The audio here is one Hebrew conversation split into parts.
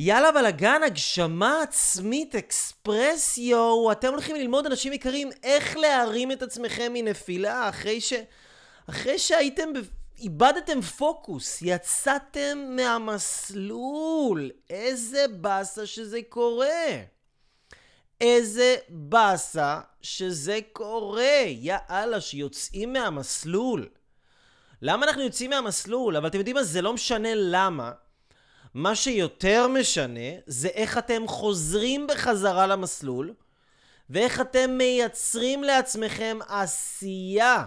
יאללה בלאגן, הגשמה עצמית, אקספרסיו, אתם הולכים ללמוד, אנשים יקרים, איך להרים את עצמכם מנפילה אחרי ש... אחרי שהייתם... איבדתם פוקוס, יצאתם מהמסלול. איזה באסה שזה קורה. איזה באסה שזה קורה. יאללה, שיוצאים מהמסלול. למה אנחנו יוצאים מהמסלול? אבל אתם יודעים מה? זה לא משנה למה. מה שיותר משנה זה איך אתם חוזרים בחזרה למסלול ואיך אתם מייצרים לעצמכם עשייה.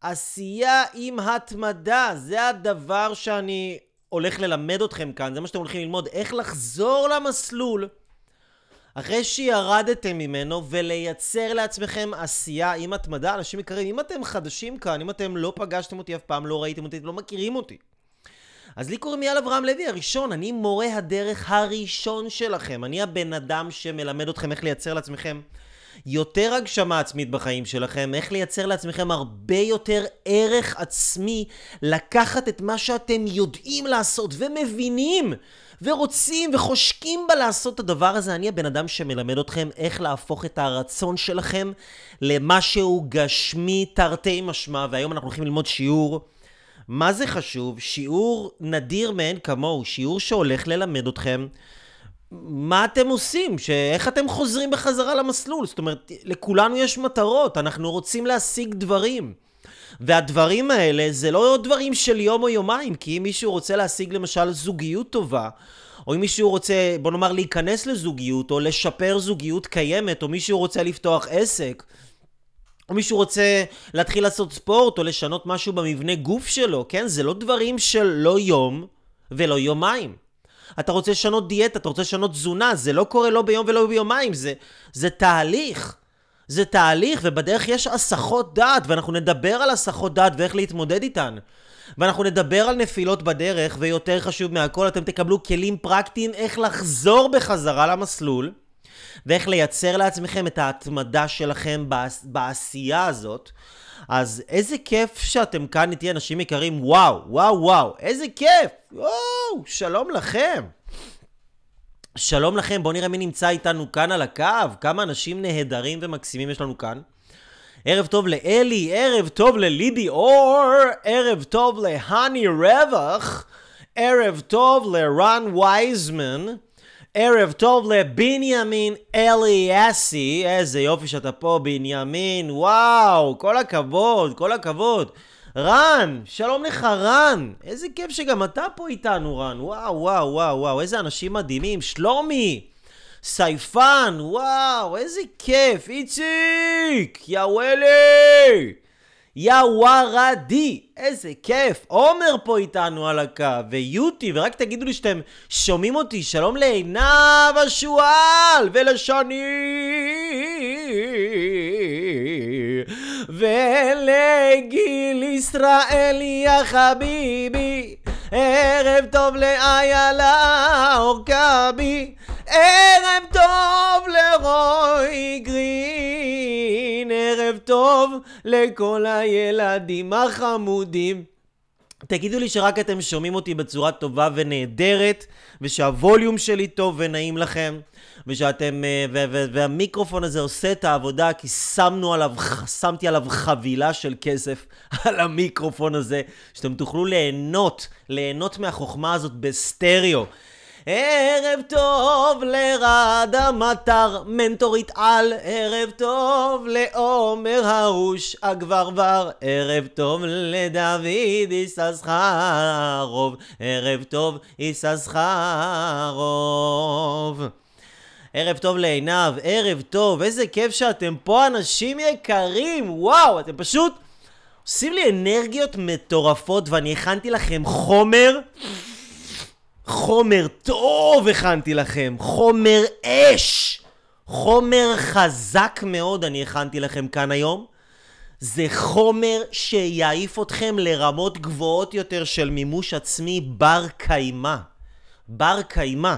עשייה עם התמדה, זה הדבר שאני הולך ללמד אתכם כאן, זה מה שאתם הולכים ללמוד, איך לחזור למסלול אחרי שירדתם ממנו ולייצר לעצמכם עשייה עם התמדה. אנשים יקרים, אם אתם חדשים כאן, אם אתם לא פגשתם אותי אף פעם, לא ראיתם אותי, לא מכירים אותי. אז לי קוראים יאל אברהם לוי הראשון, אני מורה הדרך הראשון שלכם. אני הבן אדם שמלמד אתכם איך לייצר לעצמכם יותר הגשמה עצמית בחיים שלכם, איך לייצר לעצמכם הרבה יותר ערך עצמי, לקחת את מה שאתם יודעים לעשות ומבינים ורוצים וחושקים בה לעשות את הדבר הזה. אני הבן אדם שמלמד אתכם איך להפוך את הרצון שלכם למשהו גשמי תרתי משמע, והיום אנחנו הולכים ללמוד שיעור. מה זה חשוב? שיעור נדיר מאין כמוהו, שיעור שהולך ללמד אתכם מה אתם עושים? איך אתם חוזרים בחזרה למסלול? זאת אומרת, לכולנו יש מטרות, אנחנו רוצים להשיג דברים. והדברים האלה זה לא דברים של יום או יומיים, כי אם מישהו רוצה להשיג למשל זוגיות טובה, או אם מישהו רוצה, בוא נאמר, להיכנס לזוגיות, או לשפר זוגיות קיימת, או מישהו רוצה לפתוח עסק, או מישהו רוצה להתחיל לעשות ספורט, או לשנות משהו במבנה גוף שלו, כן? זה לא דברים של לא יום ולא יומיים. אתה רוצה לשנות דיאטה, אתה רוצה לשנות תזונה, זה לא קורה לא ביום ולא ביומיים, זה, זה תהליך. זה תהליך, ובדרך יש הסחות דעת, ואנחנו נדבר על הסחות דעת ואיך להתמודד איתן. ואנחנו נדבר על נפילות בדרך, ויותר חשוב מהכל, אתם תקבלו כלים פרקטיים איך לחזור בחזרה למסלול, ואיך לייצר לעצמכם את ההתמדה שלכם בעשייה הזאת. אז איזה כיף שאתם כאן איתי, אנשים יקרים, וואו, וואו, וואו, איזה כיף! וואו, שלום לכם. שלום לכם, בואו נראה מי נמצא איתנו כאן על הקו, כמה אנשים נהדרים ומקסימים יש לנו כאן. ערב טוב לאלי, ערב טוב ללידי אור, ערב טוב להני רווח, ערב טוב לרן וייזמן, ערב טוב לבנימין אליאסי, איזה יופי שאתה פה בנימין, וואו, כל הכבוד, כל הכבוד. רן, שלום לך רן, איזה כיף שגם אתה פה איתנו רן, וואו וואו וואו וואו, איזה אנשים מדהימים, שלומי, סייפן, וואו, איזה כיף, איציק, יא וואלי, יא ווארדי, איזה כיף, עומר פה איתנו על הקו, ויוטי, ורק תגידו לי שאתם שומעים אותי, שלום לעינב השועל ולשני. ולגיל ישראלי החביבי. ערב טוב לאיילה אורקבי ערב טוב לרועי גרין ערב טוב לכל הילדים החמודים תגידו לי שרק אתם שומעים אותי בצורה טובה ונהדרת ושהווליום שלי טוב ונעים לכם ושאתם, אה, והמיקרופון הזה עושה את העבודה כי שמנו עליו, שמתי עליו חבילה של כסף על המיקרופון הזה, שאתם תוכלו ליהנות, ליהנות מהחוכמה הזאת בסטריאו. ערב טוב לרד המטר, מנטורית על, ערב טוב לעומר הרוש הגברבר, ערב טוב לדוד יששכרוב, ערב טוב יששכרוב. ערב טוב לעינב, ערב טוב, איזה כיף שאתם פה, אנשים יקרים, וואו, אתם פשוט עושים לי אנרגיות מטורפות, ואני הכנתי לכם חומר, חומר טוב הכנתי לכם, חומר אש, חומר חזק מאוד אני הכנתי לכם כאן היום. זה חומר שיעיף אתכם לרמות גבוהות יותר של מימוש עצמי בר קיימא. בר קיימא.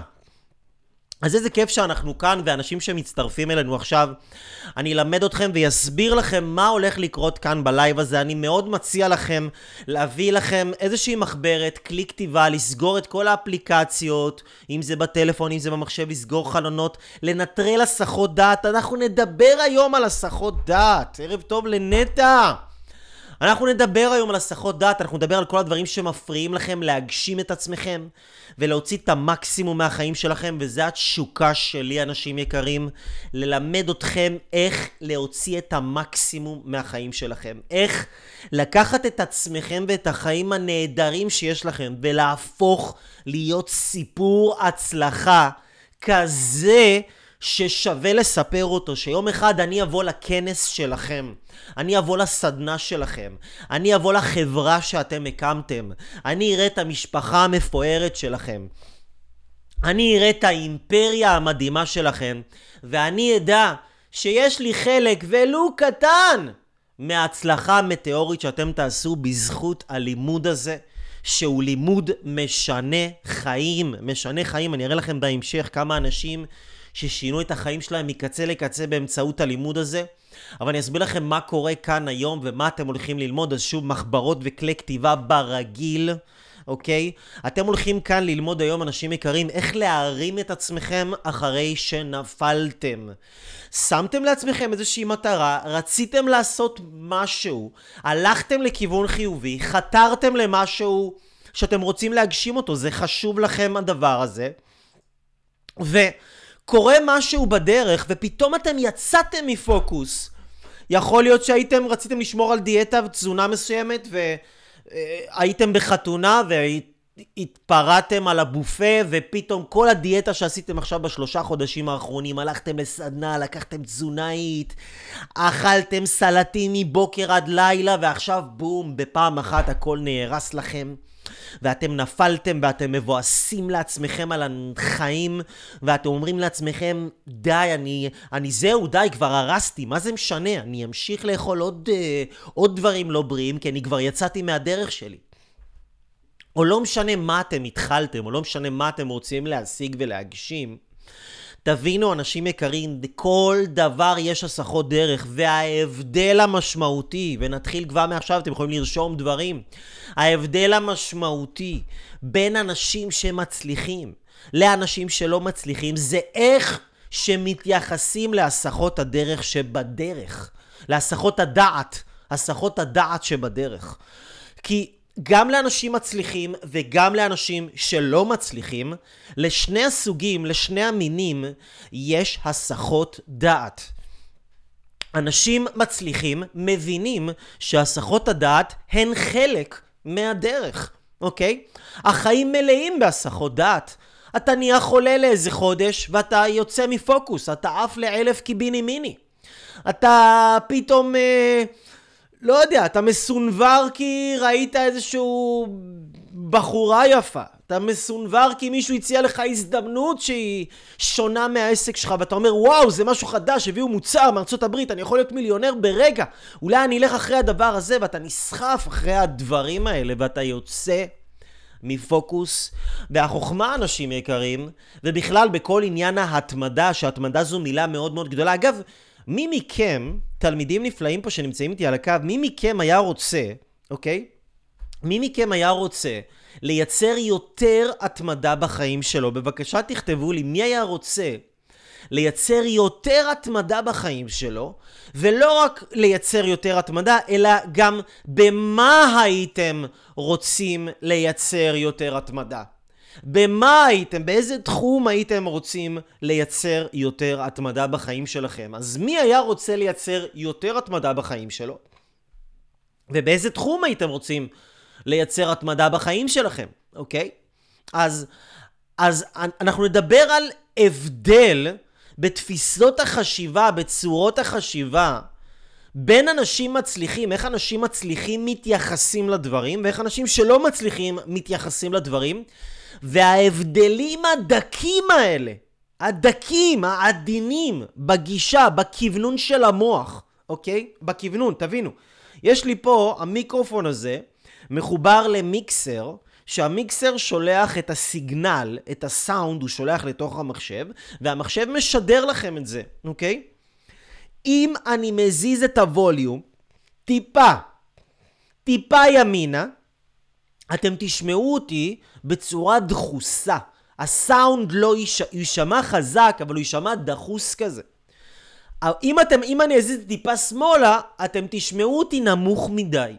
אז איזה כיף שאנחנו כאן, ואנשים שמצטרפים אלינו עכשיו, אני אלמד אתכם ויסביר לכם מה הולך לקרות כאן בלייב הזה. אני מאוד מציע לכם להביא לכם איזושהי מחברת, כלי כתיבה, לסגור את כל האפליקציות, אם זה בטלפון, אם זה במחשב, לסגור חלונות, לנטרל הסחות דעת. אנחנו נדבר היום על הסחות דעת. ערב טוב לנטע. אנחנו נדבר היום על הסחות דעת, אנחנו נדבר על כל הדברים שמפריעים לכם להגשים את עצמכם ולהוציא את המקסימום מהחיים שלכם, וזה התשוקה שלי, אנשים יקרים, ללמד אתכם איך להוציא את המקסימום מהחיים שלכם. איך לקחת את עצמכם ואת החיים הנהדרים שיש לכם ולהפוך להיות סיפור הצלחה כזה ששווה לספר אותו, שיום אחד אני אבוא לכנס שלכם, אני אבוא לסדנה שלכם, אני אבוא לחברה שאתם הקמתם, אני אראה את המשפחה המפוארת שלכם, אני אראה את האימפריה המדהימה שלכם, ואני אדע שיש לי חלק, ולו קטן, מההצלחה המטאורית שאתם תעשו בזכות הלימוד הזה. שהוא לימוד משנה חיים, משנה חיים, אני אראה לכם בהמשך כמה אנשים ששינו את החיים שלהם מקצה לקצה באמצעות הלימוד הזה. אבל אני אסביר לכם מה קורה כאן היום ומה אתם הולכים ללמוד, אז שוב, מחברות וכלי כתיבה ברגיל. אוקיי? אתם הולכים כאן ללמוד היום, אנשים יקרים, איך להרים את עצמכם אחרי שנפלתם. שמתם לעצמכם איזושהי מטרה, רציתם לעשות משהו, הלכתם לכיוון חיובי, חתרתם למשהו שאתם רוצים להגשים אותו, זה חשוב לכם הדבר הזה. ו... קורה משהו בדרך ופתאום אתם יצאתם מפוקוס. יכול להיות שהייתם, רציתם לשמור על דיאטה ותזונה מסוימת והייתם בחתונה והתפרעתם על הבופה ופתאום כל הדיאטה שעשיתם עכשיו בשלושה חודשים האחרונים, הלכתם לסדנה, לקחתם תזונאית, אכלתם סלטים מבוקר עד לילה ועכשיו בום, בפעם אחת הכל נהרס לכם. ואתם נפלתם ואתם מבואסים לעצמכם על החיים, ואתם אומרים לעצמכם, די, אני, אני זהו, די, כבר הרסתי, מה זה משנה? אני אמשיך לאכול עוד, uh, עוד דברים לא בריאים, כי אני כבר יצאתי מהדרך שלי. או לא משנה מה אתם התחלתם, או לא משנה מה אתם רוצים להשיג ולהגשים, תבינו, אנשים יקרים, כל דבר יש הסחות דרך, וההבדל המשמעותי, ונתחיל כבר מעכשיו, אתם יכולים לרשום דברים, ההבדל המשמעותי בין אנשים שמצליחים לאנשים שלא מצליחים, זה איך שמתייחסים להסחות הדרך שבדרך, להסחות הדעת, הסחות הדעת שבדרך. כי גם לאנשים מצליחים וגם לאנשים שלא מצליחים, לשני הסוגים, לשני המינים, יש הסחות דעת. אנשים מצליחים מבינים שהסחות הדעת הן חלק מהדרך, אוקיי? החיים מלאים בהסחות דעת. אתה נהיה חולה לאיזה חודש ואתה יוצא מפוקוס, אתה עף לאלף קיבינימיני. אתה פתאום... אה, לא יודע, אתה מסונבר כי ראית איזשהו בחורה יפה. אתה מסונבר כי מישהו הציע לך הזדמנות שהיא שונה מהעסק שלך, ואתה אומר, וואו, זה משהו חדש, הביאו מוצר מארצות הברית, אני יכול להיות מיליונר ברגע. אולי אני אלך אחרי הדבר הזה, ואתה נסחף אחרי הדברים האלה, ואתה יוצא מפוקוס. והחוכמה, אנשים יקרים, ובכלל בכל עניין ההתמדה, שהתמדה זו מילה מאוד מאוד גדולה. אגב, מי מכם, תלמידים נפלאים פה שנמצאים איתי על הקו, מי מכם היה רוצה, אוקיי? מי מכם היה רוצה לייצר יותר התמדה בחיים שלו? בבקשה תכתבו לי, מי היה רוצה לייצר יותר התמדה בחיים שלו, ולא רק לייצר יותר התמדה, אלא גם במה הייתם רוצים לייצר יותר התמדה. במה הייתם, באיזה תחום הייתם רוצים לייצר יותר התמדה בחיים שלכם? אז מי היה רוצה לייצר יותר התמדה בחיים שלו? ובאיזה תחום הייתם רוצים לייצר התמדה בחיים שלכם, אוקיי? אז, אז אנחנו נדבר על הבדל בתפיסות החשיבה, בצורות החשיבה, בין אנשים מצליחים, איך אנשים מצליחים מתייחסים לדברים, ואיך אנשים שלא מצליחים מתייחסים לדברים, וההבדלים הדקים האלה, הדקים, העדינים, בגישה, בכוונון של המוח, אוקיי? בכוונון, תבינו. יש לי פה, המיקרופון הזה מחובר למיקסר שהמיקסר שולח את הסיגנל, את הסאונד, הוא שולח לתוך המחשב, והמחשב משדר לכם את זה, אוקיי? אם אני מזיז את הווליום טיפה, טיפה ימינה, אתם תשמעו אותי בצורה דחוסה. הסאונד לא יישמע חזק, אבל הוא יישמע דחוס כזה. אם, אתם, אם אני אזיז טיפה שמאלה, אתם תשמעו אותי נמוך מדי.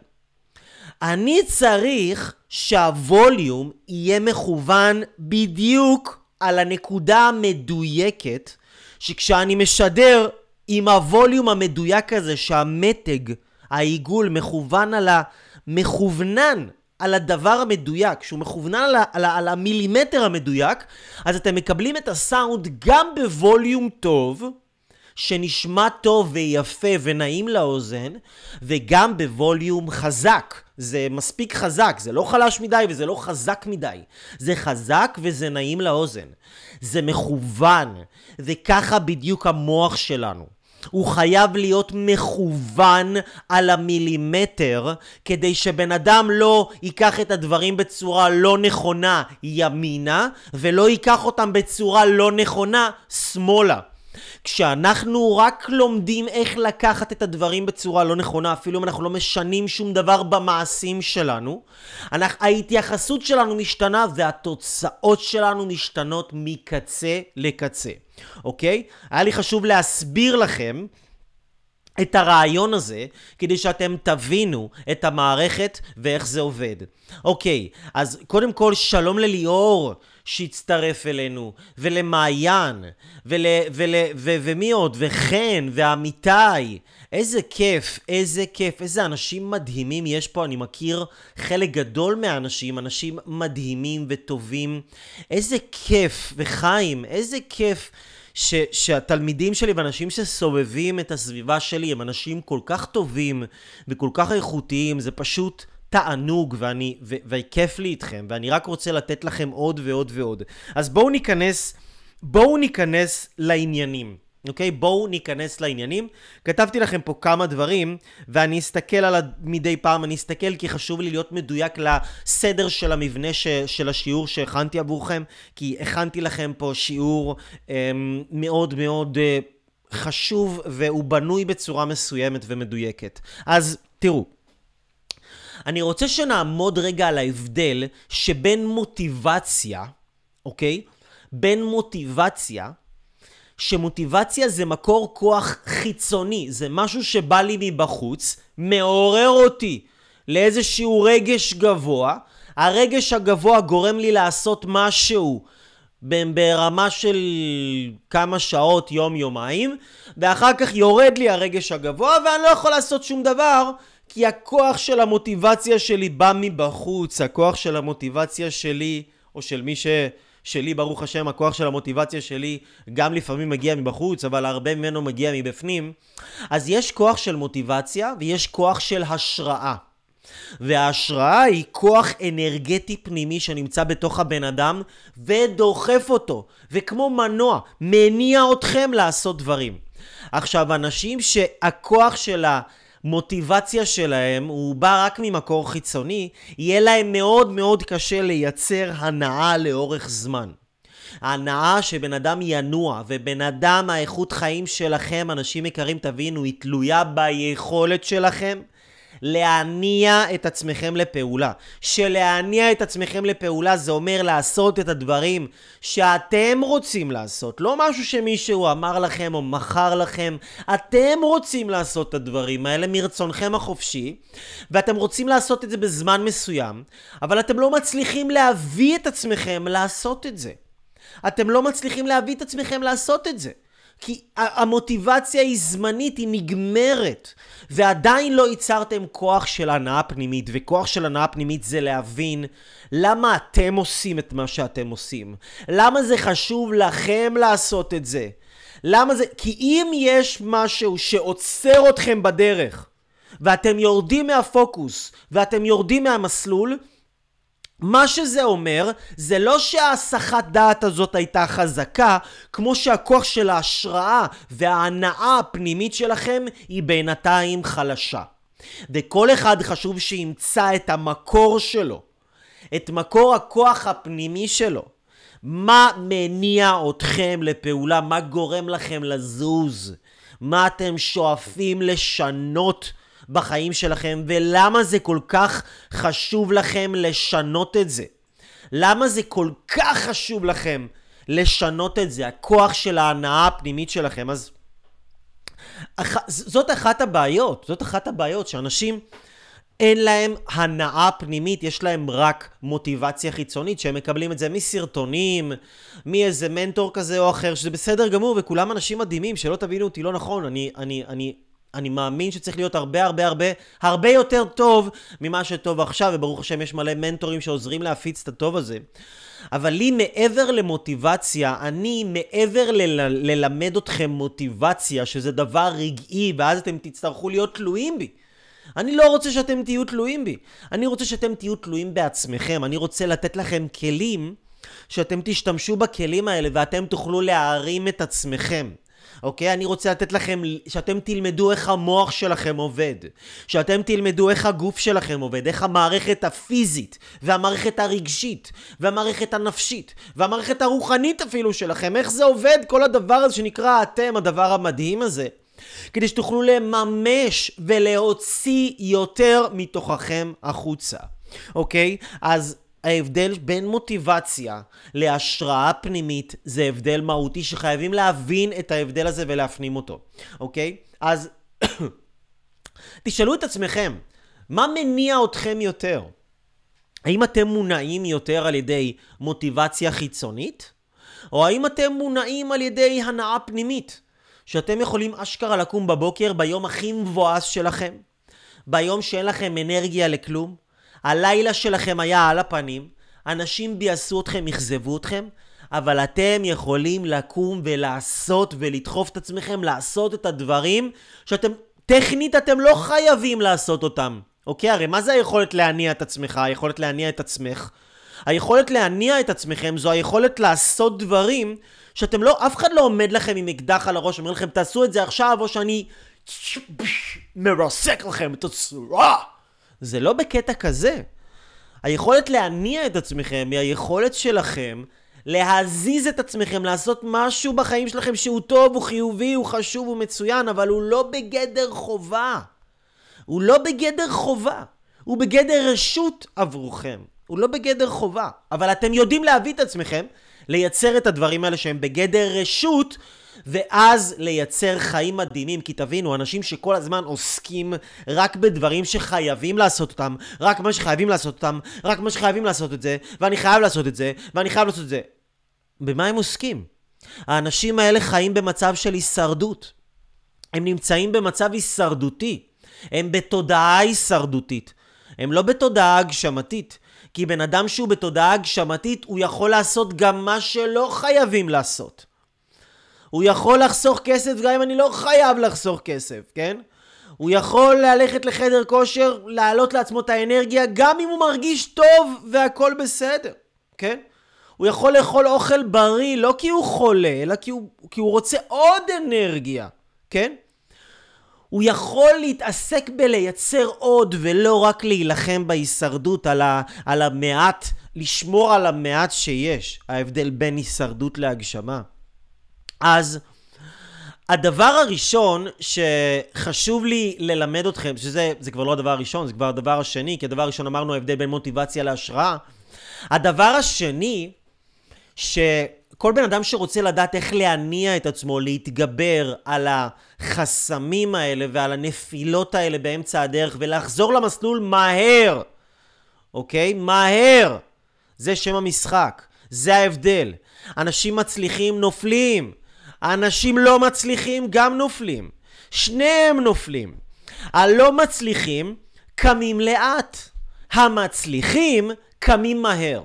אני צריך שהווליום יהיה מכוון בדיוק על הנקודה המדויקת, שכשאני משדר עם הווליום המדויק הזה, שהמתג, העיגול, מכוון על המכוונן על הדבר המדויק, שהוא מכוונן על, על, על המילימטר המדויק, אז אתם מקבלים את הסאונד גם בווליום טוב, שנשמע טוב ויפה ונעים לאוזן, וגם בווליום חזק. זה מספיק חזק, זה לא חלש מדי וזה לא חזק מדי. זה חזק וזה נעים לאוזן. זה מכוון, וככה בדיוק המוח שלנו. הוא חייב להיות מכוון על המילימטר כדי שבן אדם לא ייקח את הדברים בצורה לא נכונה ימינה ולא ייקח אותם בצורה לא נכונה שמאלה. כשאנחנו רק לומדים איך לקחת את הדברים בצורה לא נכונה, אפילו אם אנחנו לא משנים שום דבר במעשים שלנו, אנחנו, ההתייחסות שלנו משתנה והתוצאות שלנו משתנות מקצה לקצה, אוקיי? היה לי חשוב להסביר לכם את הרעיון הזה, כדי שאתם תבינו את המערכת ואיך זה עובד. אוקיי, אז קודם כל שלום לליאור שהצטרף אלינו, ולמעיין, ול, ול, ו, ומי עוד? וחן, ועמיתי. איזה כיף, איזה כיף, איזה אנשים מדהימים יש פה, אני מכיר חלק גדול מהאנשים, אנשים מדהימים וטובים. איזה כיף, וחיים, איזה כיף. ש, שהתלמידים שלי ואנשים שסובבים את הסביבה שלי הם אנשים כל כך טובים וכל כך איכותיים, זה פשוט תענוג ואני, ו, וכיף לי איתכם, ואני רק רוצה לתת לכם עוד ועוד ועוד. אז בואו ניכנס, בואו ניכנס לעניינים. אוקיי? בואו ניכנס לעניינים. כתבתי לכם פה כמה דברים, ואני אסתכל על מדי פעם, אני אסתכל כי חשוב לי להיות מדויק לסדר של המבנה ש, של השיעור שהכנתי עבורכם, כי הכנתי לכם פה שיעור אה, מאוד מאוד אה, חשוב, והוא בנוי בצורה מסוימת ומדויקת. אז תראו. אני רוצה שנעמוד רגע על ההבדל שבין מוטיבציה, אוקיי? בין מוטיבציה שמוטיבציה זה מקור כוח חיצוני, זה משהו שבא לי מבחוץ, מעורר אותי לאיזשהו רגש גבוה, הרגש הגבוה גורם לי לעשות משהו ברמה של כמה שעות, יום-יומיים, ואחר כך יורד לי הרגש הגבוה ואני לא יכול לעשות שום דבר כי הכוח של המוטיבציה שלי בא מבחוץ, הכוח של המוטיבציה שלי, או של מי ש... שלי, ברוך השם, הכוח של המוטיבציה שלי גם לפעמים מגיע מבחוץ, אבל הרבה ממנו מגיע מבפנים. אז יש כוח של מוטיבציה ויש כוח של השראה. וההשראה היא כוח אנרגטי פנימי שנמצא בתוך הבן אדם ודוחף אותו, וכמו מנוע, מניע אתכם לעשות דברים. עכשיו, אנשים שהכוח של ה... המוטיבציה שלהם הוא בא רק ממקור חיצוני, יהיה להם מאוד מאוד קשה לייצר הנאה לאורך זמן. ההנאה שבן אדם ינוע, ובן אדם האיכות חיים שלכם, אנשים יקרים תבינו, היא תלויה ביכולת שלכם להניע את עצמכם לפעולה. שלהניע את עצמכם לפעולה זה אומר לעשות את הדברים שאתם רוצים לעשות. לא משהו שמישהו אמר לכם או מכר לכם. אתם רוצים לעשות את הדברים האלה מרצונכם החופשי, ואתם רוצים לעשות את זה בזמן מסוים, אבל אתם לא מצליחים להביא את עצמכם לעשות את זה. אתם לא מצליחים להביא את עצמכם לעשות את זה. כי המוטיבציה היא זמנית, היא נגמרת. ועדיין לא ייצרתם כוח של הנאה פנימית, וכוח של הנאה פנימית זה להבין למה אתם עושים את מה שאתם עושים. למה זה חשוב לכם לעשות את זה. למה זה... כי אם יש משהו שעוצר אתכם בדרך, ואתם יורדים מהפוקוס, ואתם יורדים מהמסלול, מה שזה אומר, זה לא שההסחת דעת הזאת הייתה חזקה, כמו שהכוח של ההשראה וההנאה הפנימית שלכם היא בינתיים חלשה. וכל אחד חשוב שימצא את המקור שלו, את מקור הכוח הפנימי שלו. מה מניע אתכם לפעולה? מה גורם לכם לזוז? מה אתם שואפים לשנות בחיים שלכם, ולמה זה כל כך חשוב לכם לשנות את זה? למה זה כל כך חשוב לכם לשנות את זה? הכוח של ההנאה הפנימית שלכם. אז אח... זאת אחת הבעיות, זאת אחת הבעיות, שאנשים... אין להם הנאה פנימית, יש להם רק מוטיבציה חיצונית, שהם מקבלים את זה מסרטונים, מאיזה מנטור כזה או אחר, שזה בסדר גמור, וכולם אנשים מדהימים, שלא תבינו אותי לא נכון, אני, אני, אני, אני מאמין שצריך להיות הרבה הרבה הרבה הרבה יותר טוב ממה שטוב עכשיו, וברוך השם יש מלא מנטורים שעוזרים להפיץ את הטוב הזה. אבל לי מעבר למוטיבציה, אני מעבר ל- ללמד אתכם מוטיבציה, שזה דבר רגעי, ואז אתם תצטרכו להיות תלויים בי. אני לא רוצה שאתם תהיו תלויים בי. אני רוצה שאתם תהיו תלויים בעצמכם. אני רוצה לתת לכם כלים, שאתם תשתמשו בכלים האלה ואתם תוכלו להרים את עצמכם. אוקיי? אני רוצה לתת לכם, שאתם תלמדו איך המוח שלכם עובד. שאתם תלמדו איך הגוף שלכם עובד, איך המערכת הפיזית, והמערכת הרגשית, והמערכת הנפשית, והמערכת הרוחנית אפילו שלכם, איך זה עובד, כל הדבר הזה שנקרא אתם, הדבר המדהים הזה. כדי שתוכלו לממש ולהוציא יותר מתוככם החוצה, אוקיי? אז ההבדל בין מוטיבציה להשראה פנימית זה הבדל מהותי שחייבים להבין את ההבדל הזה ולהפנים אותו, אוקיי? אז תשאלו את עצמכם, מה מניע אתכם יותר? האם אתם מונעים יותר על ידי מוטיבציה חיצונית? או האם אתם מונעים על ידי הנאה פנימית? שאתם יכולים אשכרה לקום בבוקר ביום הכי מבואס שלכם, ביום שאין לכם אנרגיה לכלום, הלילה שלכם היה על הפנים, אנשים ביאסו אתכם, אכזבו אתכם, אבל אתם יכולים לקום ולעשות ולדחוף את עצמכם לעשות את הדברים שאתם, טכנית אתם לא חייבים לעשות אותם. אוקיי? הרי מה זה היכולת להניע את עצמך? היכולת להניע את עצמך? היכולת להניע את עצמכם זו היכולת לעשות דברים שאתם לא, אף אחד לא עומד לכם עם אקדח על הראש, אומר לכם תעשו את זה עכשיו או שאני מרסק לכם את הצורה. זה לא בקטע כזה. היכולת להניע את עצמכם היא היכולת שלכם להזיז את עצמכם, לעשות משהו בחיים שלכם שהוא טוב, הוא חיובי, הוא חשוב, הוא מצוין, אבל הוא לא בגדר חובה. הוא לא בגדר חובה. הוא בגדר רשות עבורכם. הוא לא בגדר חובה. אבל אתם יודעים להביא את עצמכם לייצר את הדברים האלה שהם בגדר רשות, ואז לייצר חיים מדהימים. כי תבינו, אנשים שכל הזמן עוסקים רק בדברים שחייבים לעשות אותם, רק מה שחייבים לעשות אותם, רק מה שחייבים לעשות את זה, ואני חייב לעשות את זה, ואני חייב לעשות את זה. במה הם עוסקים? האנשים האלה חיים במצב של הישרדות. הם נמצאים במצב הישרדותי. הם בתודעה הישרדותית. הם לא בתודעה הגשמתית. כי בן אדם שהוא בתודעה הגשמתית, הוא יכול לעשות גם מה שלא חייבים לעשות. הוא יכול לחסוך כסף גם אם אני לא חייב לחסוך כסף, כן? הוא יכול ללכת לחדר כושר, להעלות לעצמו את האנרגיה, גם אם הוא מרגיש טוב והכל בסדר, כן? הוא יכול לאכול אוכל בריא, לא כי הוא חולה, אלא כי הוא, כי הוא רוצה עוד אנרגיה, כן? הוא יכול להתעסק בלייצר עוד ולא רק להילחם בהישרדות על, ה, על המעט, לשמור על המעט שיש, ההבדל בין הישרדות להגשמה. אז הדבר הראשון שחשוב לי ללמד אתכם, שזה כבר לא הדבר הראשון, זה כבר הדבר השני, כי הדבר הראשון אמרנו ההבדל בין מוטיבציה להשראה. הדבר השני, ש... כל בן אדם שרוצה לדעת איך להניע את עצמו, להתגבר על החסמים האלה ועל הנפילות האלה באמצע הדרך ולחזור למסלול מהר, אוקיי? מהר! זה שם המשחק, זה ההבדל. אנשים מצליחים נופלים, אנשים לא מצליחים גם נופלים. שניהם נופלים. הלא מצליחים קמים לאט, המצליחים קמים מהר.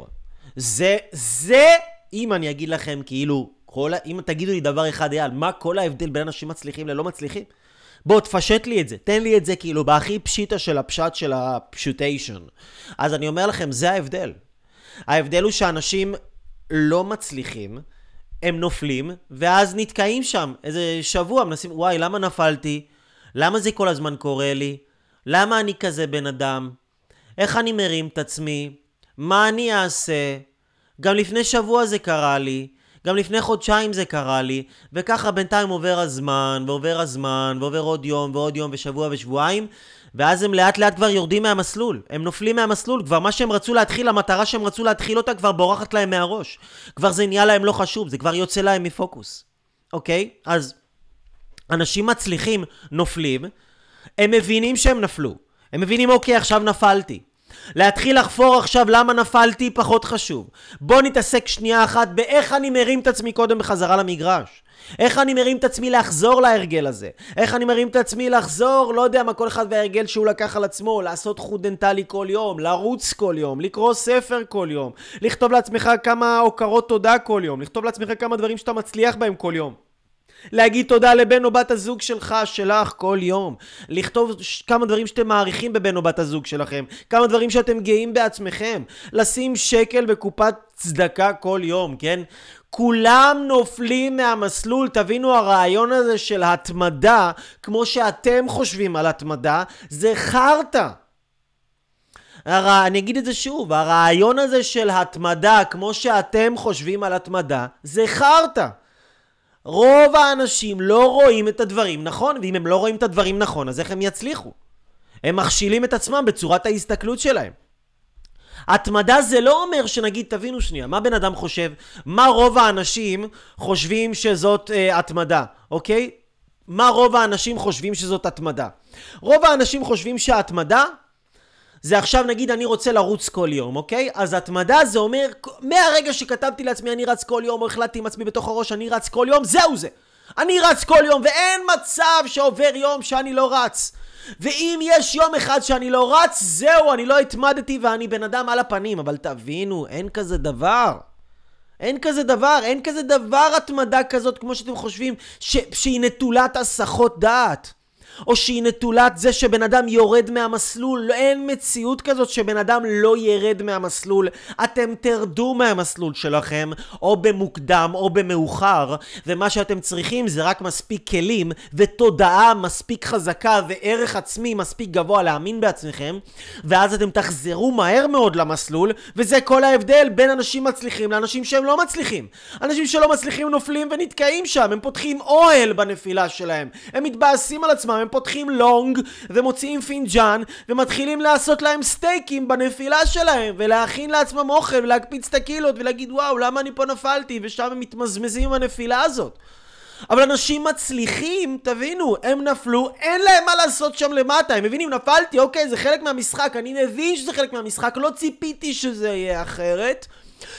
זה, זה אם אני אגיד לכם כאילו, כל, אם תגידו לי דבר אחד, אייל, מה כל ההבדל בין אנשים מצליחים ללא מצליחים? בוא, תפשט לי את זה. תן לי את זה כאילו בהכי פשיטה של הפשט של הפשוטיישן. אז אני אומר לכם, זה ההבדל. ההבדל הוא שאנשים לא מצליחים, הם נופלים, ואז נתקעים שם איזה שבוע, מנסים, וואי, למה נפלתי? למה זה כל הזמן קורה לי? למה אני כזה בן אדם? איך אני מרים את עצמי? מה אני אעשה? גם לפני שבוע זה קרה לי, גם לפני חודשיים זה קרה לי, וככה בינתיים עובר הזמן, ועובר הזמן, ועובר עוד יום, ועוד יום, ושבוע ושבועיים, ואז הם לאט לאט כבר יורדים מהמסלול. הם נופלים מהמסלול, כבר מה שהם רצו להתחיל, המטרה שהם רצו להתחיל אותה כבר בורחת להם מהראש. כבר זה נהיה להם לא חשוב, זה כבר יוצא להם מפוקוס. אוקיי? אז אנשים מצליחים נופלים, הם מבינים שהם נפלו. הם מבינים, אוקיי, עכשיו נפלתי. להתחיל לחפור עכשיו למה נפלתי פחות חשוב. בוא נתעסק שנייה אחת באיך אני מרים את עצמי קודם בחזרה למגרש. איך אני מרים את עצמי לחזור להרגל הזה? איך אני מרים את עצמי לחזור, לא יודע מה, כל אחד וההרגל שהוא לקח על עצמו, לעשות חוט דנטלי כל יום, לרוץ כל יום, לקרוא ספר כל יום, לכתוב לעצמך כמה הוקרות תודה כל יום, לכתוב לעצמך כמה דברים שאתה מצליח בהם כל יום. להגיד תודה לבן או בת הזוג שלך, שלך, כל יום. לכתוב כמה דברים שאתם מעריכים בבן או בת הזוג שלכם. כמה דברים שאתם גאים בעצמכם. לשים שקל בקופת צדקה כל יום, כן? כולם נופלים מהמסלול, תבינו הרעיון הזה של התמדה, כמו שאתם חושבים על התמדה, זה חרטא. הר... אני אגיד את זה שוב, הרעיון הזה של התמדה, כמו שאתם חושבים על התמדה, זה חרטא. רוב האנשים לא רואים את הדברים נכון, ואם הם לא רואים את הדברים נכון, אז איך הם יצליחו? הם מכשילים את עצמם בצורת ההסתכלות שלהם. התמדה זה לא אומר שנגיד, תבינו שנייה, מה בן אדם חושב? מה רוב האנשים חושבים שזאת אה, התמדה, אוקיי? מה רוב האנשים חושבים שזאת התמדה? רוב האנשים חושבים שההתמדה זה עכשיו נגיד אני רוצה לרוץ כל יום, אוקיי? אז התמדה זה אומר, מהרגע שכתבתי לעצמי אני רץ כל יום, או החלטתי עם עצמי בתוך הראש אני רץ כל יום, זהו זה. אני רץ כל יום, ואין מצב שעובר יום שאני לא רץ. ואם יש יום אחד שאני לא רץ, זהו, אני לא התמדתי ואני בן אדם על הפנים. אבל תבינו, אין כזה דבר. אין כזה דבר, אין כזה דבר התמדה כזאת כמו שאתם חושבים, ש- שהיא נטולת הסחות דעת. או שהיא נטולת זה שבן אדם יורד מהמסלול. אין מציאות כזאת שבן אדם לא ירד מהמסלול. אתם תרדו מהמסלול שלכם, או במוקדם או במאוחר, ומה שאתם צריכים זה רק מספיק כלים ותודעה מספיק חזקה וערך עצמי מספיק גבוה להאמין בעצמכם, ואז אתם תחזרו מהר מאוד למסלול, וזה כל ההבדל בין אנשים מצליחים לאנשים שהם לא מצליחים. אנשים שלא מצליחים נופלים ונתקעים שם, הם פותחים אוהל בנפילה שלהם, הם מתבאסים על עצמם, הם פותחים לונג ומוציאים פינג'אן ומתחילים לעשות להם סטייקים בנפילה שלהם ולהכין לעצמם אוכל ולהקפיץ את הקילות ולהגיד וואו למה אני פה נפלתי? ושם הם מתמזמזים עם הנפילה הזאת. אבל אנשים מצליחים, תבינו, הם נפלו, אין להם מה לעשות שם למטה, הם מבינים, נפלתי, אוקיי, זה חלק מהמשחק, אני מבין שזה חלק מהמשחק, לא ציפיתי שזה יהיה אחרת.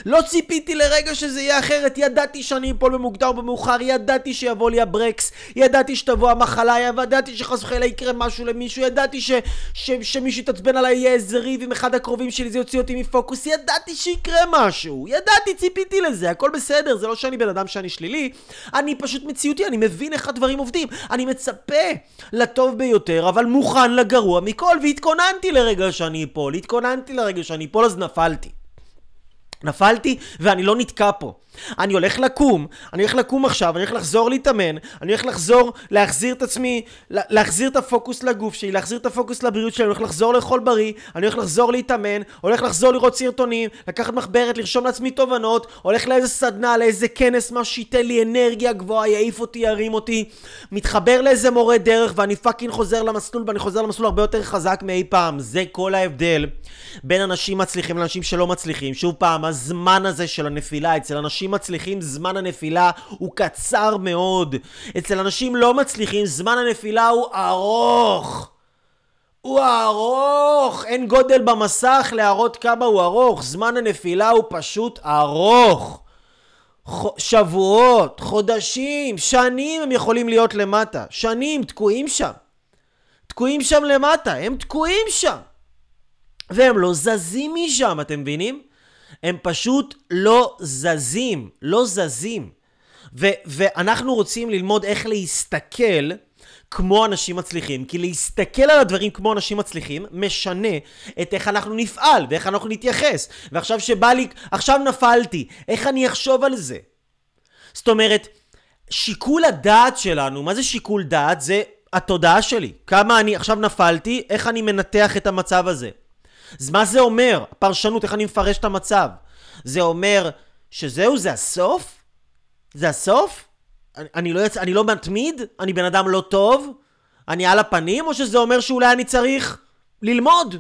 לא ציפיתי לרגע שזה יהיה אחרת, ידעתי שאני אפול במוקדם או במאוחר, ידעתי שיבוא לי הברקס, ידעתי שתבוא המחלה, ידעתי שחס וחלילה יקרה משהו למישהו, ידעתי ש, ש, שמישהו יתעצבן עליי, יהיה איזה ריב עם אחד הקרובים שלי, זה יוציא אותי מפוקוס, ידעתי שיקרה משהו, ידעתי, ציפיתי לזה, הכל בסדר, זה לא שאני בן אדם שאני שלילי, אני פשוט מציאותי, אני מבין איך הדברים עובדים, אני מצפה לטוב ביותר, אבל מוכן לגרוע מכל, והתכוננתי לרגע שאני אפול, התכוננתי לרגע שאני אפול, אז נפלתי. נפלתי ואני לא נתקע פה. אני הולך לקום, אני הולך לקום עכשיו, אני הולך לחזור להתאמן, אני הולך לחזור, להחזיר את עצמי, להחזיר את הפוקוס לגוף שלי, להחזיר את הפוקוס לבריאות שלי, אני הולך לחזור לאכול בריא, אני הולך לחזור להתאמן, הולך לחזור לראות סרטונים, לקחת מחברת, לרשום לעצמי תובנות, הולך לאיזה סדנה, לאיזה כנס, מה שייתן לי אנרגיה גבוהה, יעיף אותי, ירים אותי, מתחבר לאיזה מורה דרך ואני fucking חוזר למסלול ואני חוזר למסלול הרבה יותר חזק מאי פעם. זה כל ההבדל בין אנשים מצליחים לאנשים שלא מצליחים. שוב פעם, הזמן הזה של הנפילה אצל אנשים אנשים מצליחים זמן הנפילה הוא קצר מאוד. אצל אנשים לא מצליחים זמן הנפילה הוא ארוך. הוא ארוך! אין גודל במסך להראות כמה הוא ארוך. זמן הנפילה הוא פשוט ארוך. שבועות, חודשים, שנים הם יכולים להיות למטה. שנים, תקועים שם. תקועים שם למטה, הם תקועים שם. והם לא זזים משם, אתם מבינים? הם פשוט לא זזים, לא זזים. ו- ואנחנו רוצים ללמוד איך להסתכל כמו אנשים מצליחים, כי להסתכל על הדברים כמו אנשים מצליחים משנה את איך אנחנו נפעל ואיך אנחנו נתייחס. ועכשיו שבא לי, עכשיו נפלתי, איך אני אחשוב על זה? זאת אומרת, שיקול הדעת שלנו, מה זה שיקול דעת? זה התודעה שלי. כמה אני, עכשיו נפלתי, איך אני מנתח את המצב הזה. אז מה זה אומר? הפרשנות, איך אני מפרש את המצב? זה אומר שזהו, זה הסוף? זה הסוף? אני, אני, לא, יצ... אני לא מתמיד? אני בן אדם לא טוב? אני על הפנים? או שזה אומר שאולי אני צריך ללמוד?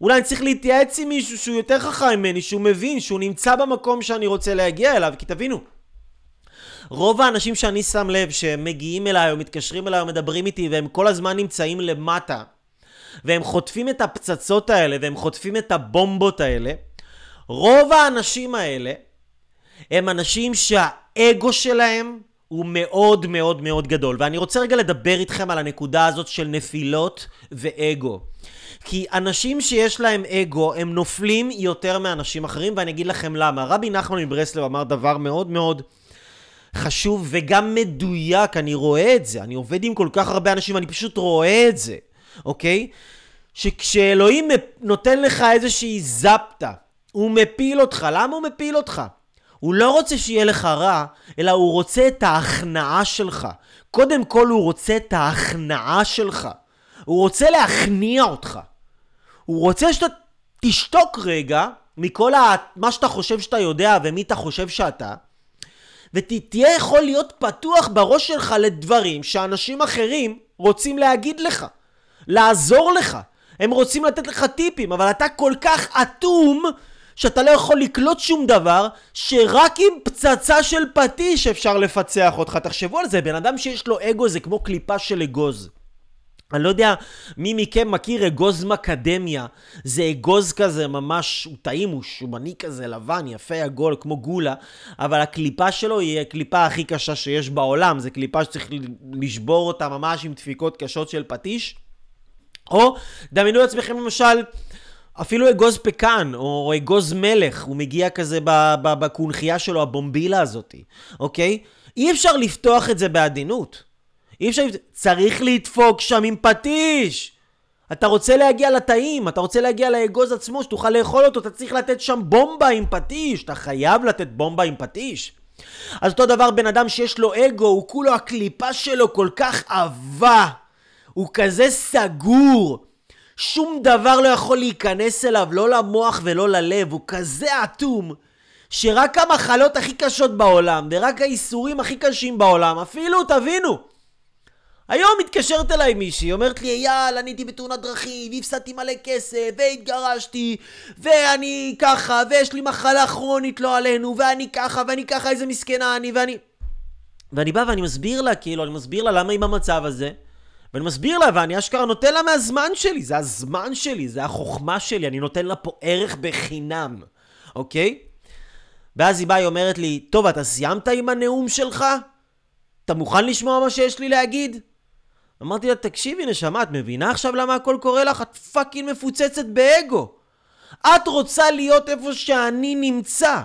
אולי אני צריך להתייעץ עם מישהו שהוא יותר חכם ממני, שהוא מבין, שהוא נמצא במקום שאני רוצה להגיע אליו, כי תבינו, רוב האנשים שאני שם לב שמגיעים אליי או מתקשרים אליי או מדברים איתי והם כל הזמן נמצאים למטה והם חוטפים את הפצצות האלה והם חוטפים את הבומבות האלה, רוב האנשים האלה הם אנשים שהאגו שלהם הוא מאוד מאוד מאוד גדול. ואני רוצה רגע לדבר איתכם על הנקודה הזאת של נפילות ואגו. כי אנשים שיש להם אגו, הם נופלים יותר מאנשים אחרים, ואני אגיד לכם למה. רבי נחמן מברסלב אמר דבר מאוד מאוד חשוב וגם מדויק, אני רואה את זה. אני עובד עם כל כך הרבה אנשים, אני פשוט רואה את זה, אוקיי? שכשאלוהים נותן לך איזושהי זפטה, הוא מפיל אותך. למה הוא מפיל אותך? הוא לא רוצה שיהיה לך רע, אלא הוא רוצה את ההכנעה שלך. קודם כל הוא רוצה את ההכנעה שלך. הוא רוצה להכניע אותך. הוא רוצה שאתה תשתוק רגע מכל ה... מה שאתה חושב שאתה יודע ומי אתה חושב שאתה, ותהיה יכול להיות פתוח בראש שלך לדברים שאנשים אחרים רוצים להגיד לך, לעזור לך. הם רוצים לתת לך טיפים, אבל אתה כל כך אטום שאתה לא יכול לקלוט שום דבר, שרק עם פצצה של פטיש אפשר לפצח אותך. תחשבו על זה, בן אדם שיש לו אגו זה כמו קליפה של אגוז. אני לא יודע מי מכם מכיר אגוז מקדמיה. זה אגוז כזה ממש, הוא טעים, הוא שומני כזה, לבן, יפה, עגול, כמו גולה, אבל הקליפה שלו היא הקליפה הכי קשה שיש בעולם. זה קליפה שצריך לשבור אותה ממש עם דפיקות קשות של פטיש. או דמיינו לעצמכם למשל אפילו אגוז פקן, או אגוז מלך, הוא מגיע כזה בקונכייה שלו, הבומבילה הזאתי, אוקיי? אי אפשר לפתוח את זה בעדינות. אי אפשר... צריך לדפוק שם עם פטיש! אתה רוצה להגיע לתאים, אתה רוצה להגיע לאגוז עצמו, שתוכל לאכול אותו, אתה צריך לתת שם בומבה עם פטיש. אתה חייב לתת בומבה עם פטיש. אז אותו דבר בן אדם שיש לו אגו, הוא כולו, הקליפה שלו כל כך עבה. הוא כזה סגור. שום דבר לא יכול להיכנס אליו, לא למוח ולא ללב, הוא כזה אטום, שרק המחלות הכי קשות בעולם, ורק האיסורים הכי קשים בעולם, אפילו, תבינו, היום מתקשרת אליי מישהי, אומרת לי, אייל, אני הייתי בתאונת דרכים, והפסדתי מלא כסף, והתגרשתי, ואני ככה, ויש לי מחלה כרונית לא עלינו, ואני ככה, ואני ככה, איזה מסכנה אני, ואני... ואני בא ואני מסביר לה, כאילו, אני מסביר לה למה היא במצב הזה. ואני מסביר לה, ואני אשכרה נותן לה מהזמן שלי, זה הזמן שלי, זה החוכמה שלי, אני נותן לה פה ערך בחינם, אוקיי? ואז היא באה, היא אומרת לי, טוב, אתה סיימת עם הנאום שלך? אתה מוכן לשמוע מה שיש לי להגיד? אמרתי לה, תקשיבי נשמה, את מבינה עכשיו למה הכל קורה לך? את פאקינג מפוצצת באגו. את רוצה להיות איפה שאני נמצא.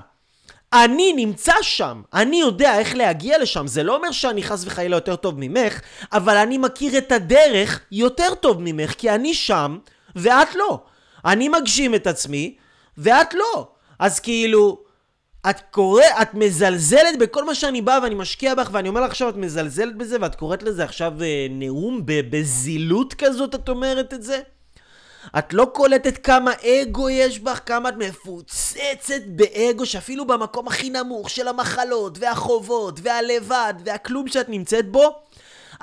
אני נמצא שם, אני יודע איך להגיע לשם, זה לא אומר שאני חס וחלילה יותר טוב ממך, אבל אני מכיר את הדרך יותר טוב ממך, כי אני שם ואת לא. אני מגשים את עצמי ואת לא. אז כאילו, את קורא, את מזלזלת בכל מה שאני בא ואני משקיע בך ואני אומר לך עכשיו את מזלזלת בזה ואת קוראת לזה עכשיו אה, נאום בזילות כזאת את אומרת את זה? את לא קולטת כמה אגו יש בך, כמה את מפוצצת באגו, שאפילו במקום הכי נמוך של המחלות, והחובות, והלבד, והכלום שאת נמצאת בו,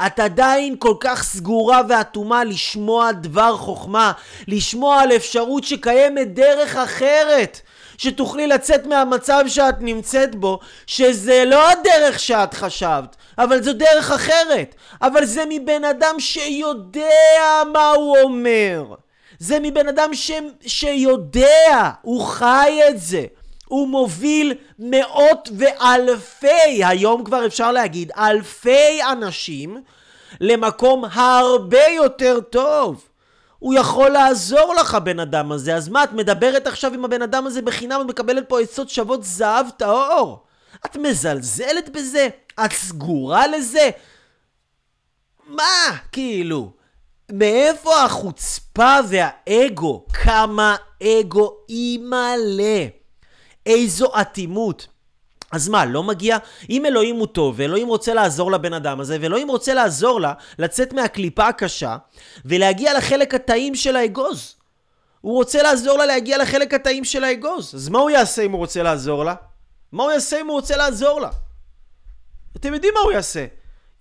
את עדיין כל כך סגורה ואטומה לשמוע דבר חוכמה, לשמוע על אפשרות שקיימת דרך אחרת. שתוכלי לצאת מהמצב שאת נמצאת בו, שזה לא הדרך שאת חשבת, אבל זו דרך אחרת. אבל זה מבן אדם שיודע מה הוא אומר. זה מבן אדם ש... שיודע, הוא חי את זה. הוא מוביל מאות ואלפי, היום כבר אפשר להגיד, אלפי אנשים למקום הרבה יותר טוב. הוא יכול לעזור לך, הבן אדם הזה. אז מה, את מדברת עכשיו עם הבן אדם הזה בחינם ומקבלת פה עצות שוות זהב טהור? את מזלזלת בזה? את סגורה לזה? מה? כאילו, מאיפה החוצפה והאגו? כמה אגו אימא'לה. איזו אטימות. אז מה, לא מגיע? אם אלוהים הוא טוב, ואלוהים רוצה לעזור לבן אדם הזה, ואלוהים רוצה לעזור לה לצאת מהקליפה הקשה, ולהגיע לחלק הטעים של האגוז. הוא רוצה לעזור לה להגיע לחלק הטעים של האגוז. אז מה הוא יעשה אם הוא רוצה לעזור לה? מה הוא יעשה אם הוא רוצה לעזור לה? אתם יודעים מה הוא יעשה?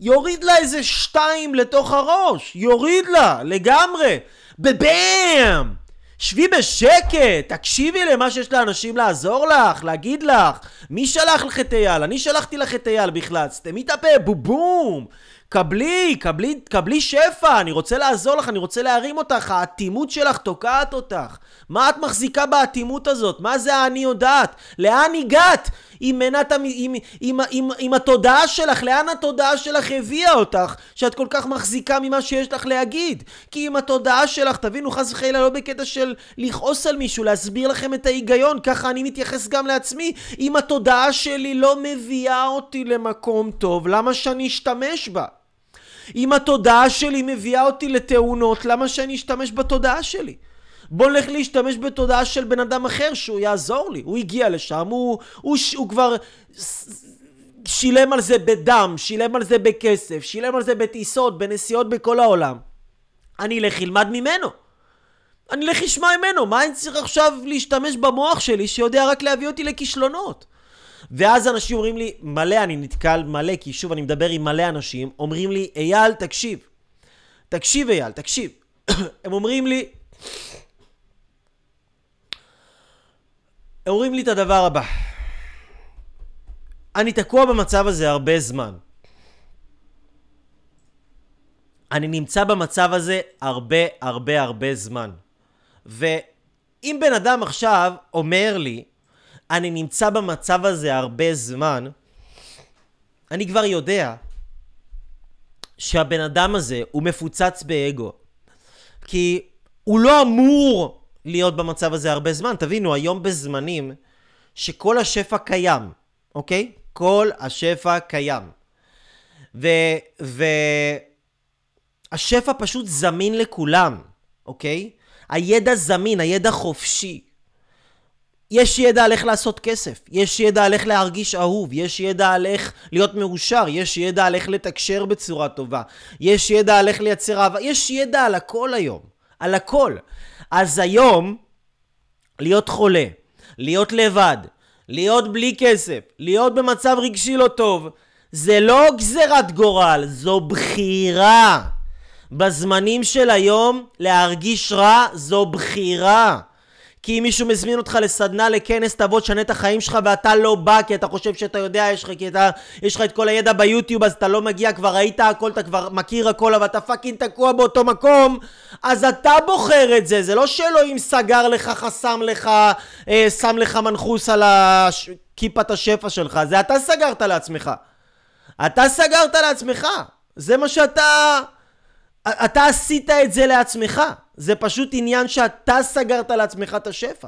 יוריד לה איזה שתיים לתוך הראש. יוריד לה, לגמרי. בבאם! שבי בשקט, תקשיבי למה שיש לאנשים לעזור לך, להגיד לך. מי שלח לך את אייל? אני שלחתי לך את אייל בכלל. סתמי את הפה, בובום. קבלי, קבלי, קבלי שפע, אני רוצה לעזור לך, אני רוצה להרים אותך, האטימות שלך תוקעת אותך. מה את מחזיקה באטימות הזאת? מה זה האני יודעת? לאן הגעת? עם, מנת, עם, עם, עם, עם, עם התודעה שלך, לאן התודעה שלך הביאה אותך, שאת כל כך מחזיקה ממה שיש לך להגיד? כי עם התודעה שלך, תבינו, חס וחלילה לא בקטע של לכעוס על מישהו, להסביר לכם את ההיגיון, ככה אני מתייחס גם לעצמי. אם התודעה שלי לא מביאה אותי למקום טוב, למה שאני אשתמש בה? אם התודעה שלי מביאה אותי לתאונות, למה שאני אשתמש בתודעה שלי? בוא נלך להשתמש בתודעה של בן אדם אחר שהוא יעזור לי. הוא הגיע לשם, הוא, הוא, הוא כבר שילם על זה בדם, שילם על זה בכסף, שילם על זה בטיסות, בנסיעות בכל העולם. אני אלך ללמד ממנו. אני אלך לשמוע ממנו, מה אני צריך עכשיו להשתמש במוח שלי שיודע רק להביא אותי לכישלונות? ואז אנשים אומרים לי, מלא, אני נתקל מלא, כי שוב אני מדבר עם מלא אנשים, אומרים לי, אייל, תקשיב. תקשיב אייל, תקשיב. הם אומרים לי, אומרים לי את הדבר הבא. אני תקוע במצב הזה הרבה זמן. אני נמצא במצב הזה הרבה הרבה הרבה זמן. ואם בן אדם עכשיו אומר לי, אני נמצא במצב הזה הרבה זמן, אני כבר יודע שהבן אדם הזה הוא מפוצץ באגו. כי הוא לא אמור להיות במצב הזה הרבה זמן. תבינו, היום בזמנים שכל השפע קיים, אוקיי? כל השפע קיים. ו... ו... פשוט זמין לכולם, אוקיי? הידע זמין, הידע חופשי. יש ידע על איך לעשות כסף, יש ידע על איך להרגיש אהוב, יש ידע על איך להיות מאושר, יש ידע על איך לתקשר בצורה טובה, יש ידע על איך לייצר אהבה, יש ידע על הכל היום, על הכל. אז היום, להיות חולה, להיות לבד, להיות בלי כסף, להיות במצב רגשי לא טוב, זה לא גזירת גורל, זו בחירה. בזמנים של היום, להרגיש רע זו בחירה. כי אם מישהו מזמין אותך לסדנה, לכנס, תבוא, תשנה את החיים שלך ואתה לא בא כי אתה חושב שאתה יודע, יש לך, כי אתה, יש לך את כל הידע ביוטיוב אז אתה לא מגיע, כבר ראית הכל, אתה כבר מכיר הכל, אבל אתה fucking תקוע באותו מקום, אז אתה בוחר את זה, זה לא שאלוהים סגר לך, חסם לך, אה, שם לך מנחוס על הש... כיפת השפע שלך, זה אתה סגרת לעצמך. אתה סגרת לעצמך. זה מה שאתה... אתה עשית את זה לעצמך. זה פשוט עניין שאתה סגרת לעצמך את השפע.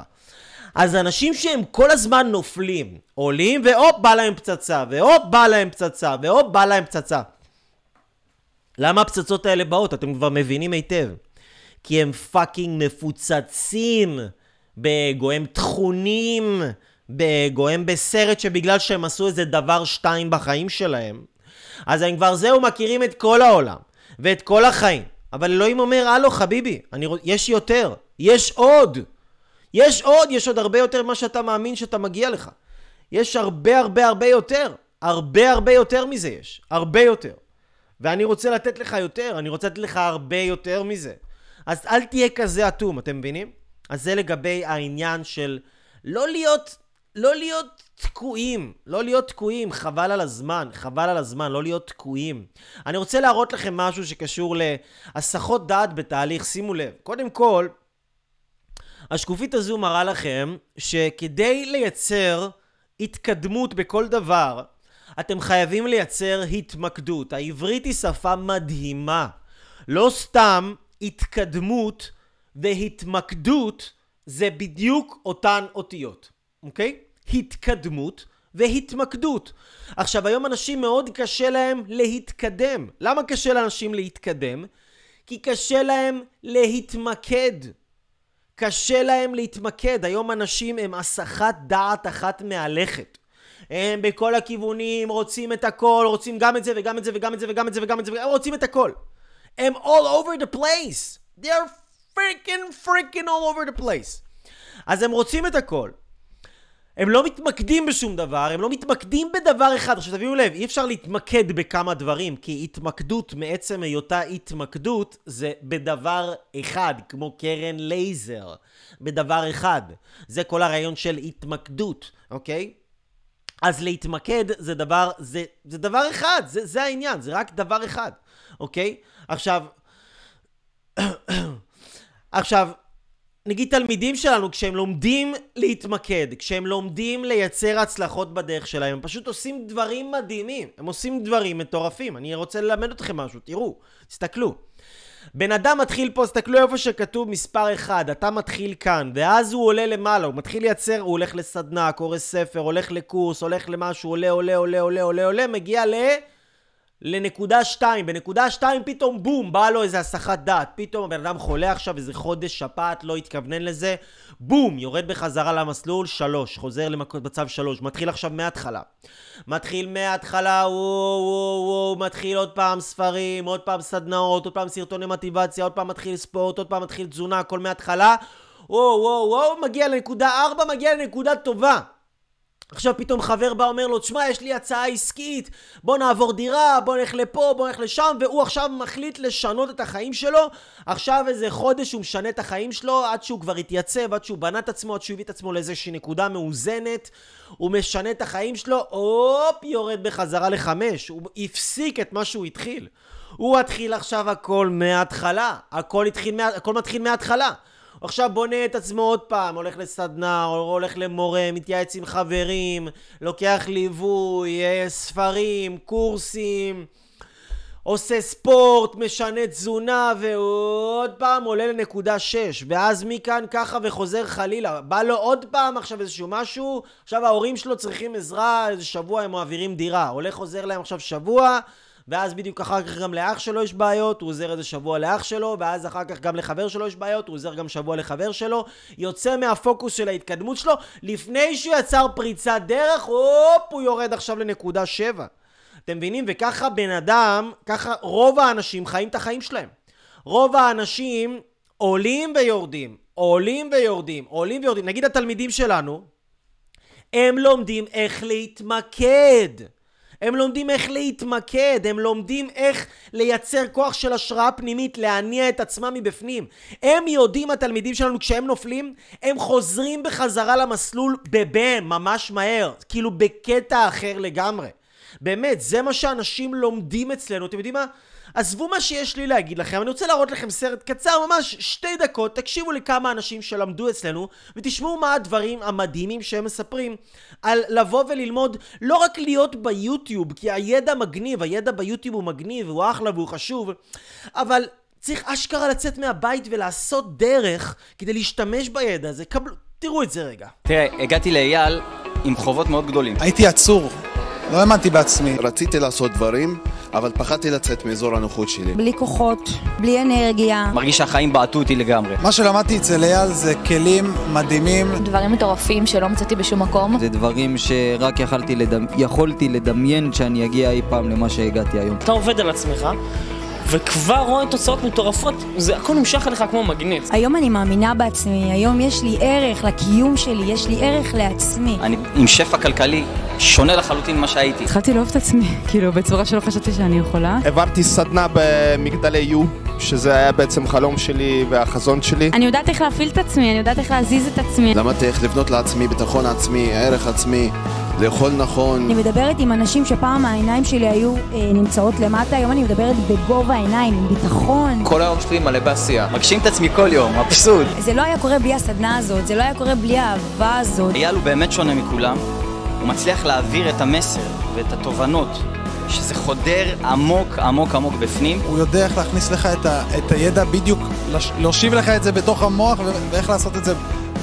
אז אנשים שהם כל הזמן נופלים, עולים והופ בא להם פצצה, והופ בא להם פצצה, והופ בא להם פצצה. למה הפצצות האלה באות? אתם כבר מבינים היטב. כי הם פאקינג מפוצצים באגו, הם טחונים באגו, הם בסרט שבגלל שהם עשו איזה דבר שתיים בחיים שלהם, אז הם כבר זהו מכירים את כל העולם, ואת כל החיים. אבל אלוהים אומר, הלו חביבי, אני, יש יותר, יש עוד. יש עוד, יש עוד הרבה יותר ממה שאתה מאמין שאתה מגיע לך. יש הרבה הרבה הרבה יותר. הרבה הרבה יותר מזה יש. הרבה יותר. ואני רוצה לתת לך יותר, אני רוצה לתת לך הרבה יותר מזה. אז אל תהיה כזה אטום, אתם מבינים? אז זה לגבי העניין של לא להיות, לא להיות תקועים, לא להיות תקועים, חבל על הזמן, חבל על הזמן, לא להיות תקועים. אני רוצה להראות לכם משהו שקשור להסחות דעת בתהליך, שימו לב. קודם כל, השקופית הזו מראה לכם שכדי לייצר התקדמות בכל דבר, אתם חייבים לייצר התמקדות. העברית היא שפה מדהימה. לא סתם התקדמות והתמקדות זה בדיוק אותן אותיות, אוקיי? התקדמות והתמקדות. עכשיו היום אנשים מאוד קשה להם להתקדם. למה קשה לאנשים להתקדם? כי קשה להם להתמקד. קשה להם להתמקד. היום אנשים הם הסחת דעת אחת מהלכת. הם בכל הכיוונים רוצים את הכל, רוצים גם את זה וגם את זה וגם את זה וגם את זה וגם את זה, הם רוצים את הכל. הם all over the place. They're freaking freaking all over the place. אז הם רוצים את הכל. הם לא מתמקדים בשום דבר, הם לא מתמקדים בדבר אחד. עכשיו תביאו לב, אי אפשר להתמקד בכמה דברים, כי התמקדות מעצם היותה התמקדות זה בדבר אחד, כמו קרן לייזר. בדבר אחד. זה כל הרעיון של התמקדות, אוקיי? אז להתמקד זה דבר, זה, זה דבר אחד, זה, זה העניין, זה רק דבר אחד, אוקיי? עכשיו, עכשיו, נגיד תלמידים שלנו, כשהם לומדים להתמקד, כשהם לומדים לייצר הצלחות בדרך שלהם, הם פשוט עושים דברים מדהימים. הם עושים דברים מטורפים. אני רוצה ללמד אתכם משהו, תראו, תסתכלו. בן אדם מתחיל פה, תסתכלו איפה שכתוב מספר 1, אתה מתחיל כאן, ואז הוא עולה למעלה, הוא מתחיל לייצר, הוא הולך לסדנה, קורא ספר, הולך לקורס, הולך למשהו, עולה, עולה, עולה, עולה, עולה, עולה, מגיע ל... לנקודה 2, בנקודה 2 פתאום בום, בא לו איזה הסחת דעת, פתאום הבן אדם חולה עכשיו איזה חודש שפעת, לא התכוונן לזה, בום, יורד בחזרה למסלול 3, חוזר למצב 3, מתחיל עכשיו מההתחלה. מתחיל מההתחלה, וואו, וואו, וואו, מתחיל עוד פעם ספרים, עוד פעם סדנאות, עוד פעם סרטוני מוטיבציה, עוד פעם מתחיל ספורט, עוד פעם מתחיל תזונה, הכל מההתחלה, וואו, וואו, וואו, מגיע לנקודה 4, מגיע לנקודה טובה. עכשיו פתאום חבר בא אומר לו, תשמע, יש לי הצעה עסקית, בוא נעבור דירה, בוא נלך לפה, בוא נלך לשם, והוא עכשיו מחליט לשנות את החיים שלו. עכשיו איזה חודש הוא משנה את החיים שלו, עד שהוא כבר התייצב, עד שהוא בנה את עצמו, עד שהוא הביא את עצמו לאיזושהי נקודה מאוזנת. הוא משנה את החיים שלו, הופ, יורד בחזרה לחמש. הוא הפסיק את מה שהוא התחיל. הוא התחיל עכשיו הכל מההתחלה. הכל, התחיל, הכל מתחיל מההתחלה. עכשיו בונה את עצמו עוד פעם, הולך לסדנה, הולך למורה, מתייעץ עם חברים, לוקח ליווי, אה, ספרים, קורסים, עושה ספורט, משנה תזונה, ועוד פעם עולה לנקודה 6, ואז מכאן ככה וחוזר חלילה. בא לו עוד פעם עכשיו איזשהו משהו, עכשיו ההורים שלו צריכים עזרה, איזה שבוע הם מעבירים דירה. הולך חוזר להם עכשיו שבוע, ואז בדיוק אחר כך גם לאח שלו יש בעיות, הוא עוזר איזה שבוע לאח שלו, ואז אחר כך גם לחבר שלו יש בעיות, הוא עוזר גם שבוע לחבר שלו, יוצא מהפוקוס של ההתקדמות שלו, לפני שהוא יצר פריצת דרך, הופ, הוא יורד עכשיו לנקודה 7. אתם מבינים? וככה בן אדם, ככה רוב האנשים חיים את החיים שלהם. רוב האנשים עולים ויורדים, עולים ויורדים, עולים ויורדים. נגיד התלמידים שלנו, הם לומדים איך להתמקד. הם לומדים איך להתמקד, הם לומדים איך לייצר כוח של השראה פנימית, להניע את עצמם מבפנים. הם יודעים, התלמידים שלנו, כשהם נופלים, הם חוזרים בחזרה למסלול בבם, ממש מהר, כאילו בקטע אחר לגמרי. באמת, זה מה שאנשים לומדים אצלנו. אתם יודעים מה? עזבו מה שיש לי להגיד לכם, אני רוצה להראות לכם סרט קצר, ממש שתי דקות, תקשיבו לכמה אנשים שלמדו אצלנו, ותשמעו מה הדברים המדהימים שהם מספרים על לבוא וללמוד, לא רק להיות ביוטיוב, כי הידע מגניב, הידע ביוטיוב הוא מגניב, הוא אחלה והוא חשוב, אבל צריך אשכרה לצאת מהבית ולעשות דרך כדי להשתמש בידע הזה. קבלו, תראו את זה רגע. תראה, הגעתי לאייל עם חובות מאוד גדולים. הייתי עצור, לא האמנתי בעצמי. רציתי לעשות דברים, אבל פחדתי לצאת מאזור הנוחות שלי. בלי כוחות, בלי אנרגיה. מרגיש שהחיים בעטו אותי לגמרי. מה שלמדתי אצל אייל זה כלים מדהימים. דברים מטורפים שלא מצאתי בשום מקום. זה דברים שרק יכלתי לדמ... יכולתי לדמיין שאני אגיע אי פעם למה שהגעתי היום. אתה עובד על עצמך, וכבר רואה תוצאות מטורפות, זה הכל נמשך עליך כמו מגנט. היום אני מאמינה בעצמי, היום יש לי ערך לקיום שלי, יש לי ערך לעצמי. אני עם שפע כלכלי שונה לחלוטין ממה שהייתי. התחלתי לאהוב את עצמי, כאילו בצורה שלא חשבתי שאני יכולה. עברתי סדנה במגדלי יו, שזה היה בעצם חלום שלי והחזון שלי. אני יודעת איך להפעיל את עצמי, אני יודעת איך להזיז את עצמי. למדתי איך לבנות לעצמי ביטחון עצמי, ערך עצמי, לאכול נכון. אני מדברת עם אנשים שפעם העיניים שלי היו אה, נמצאות למטה, היום אני מדברת בגובה העיניים, עם ביטחון. כל היום שלי מלא בעשייה. מגשים את עצמי כל יום, מבסוט. זה לא היה קורה בלי הסדנה הזאת, זה לא היה קורה בלי האהבה הזאת. אייל הוא באמת שונה מכולם. הוא מצליח להעביר את המסר ואת התובנות, שזה חודר עמוק עמוק עמוק בפנים. הוא יודע איך להכניס לך את, ה, את הידע בדיוק, לש, להושיב לך את זה בתוך המוח ואיך לעשות את זה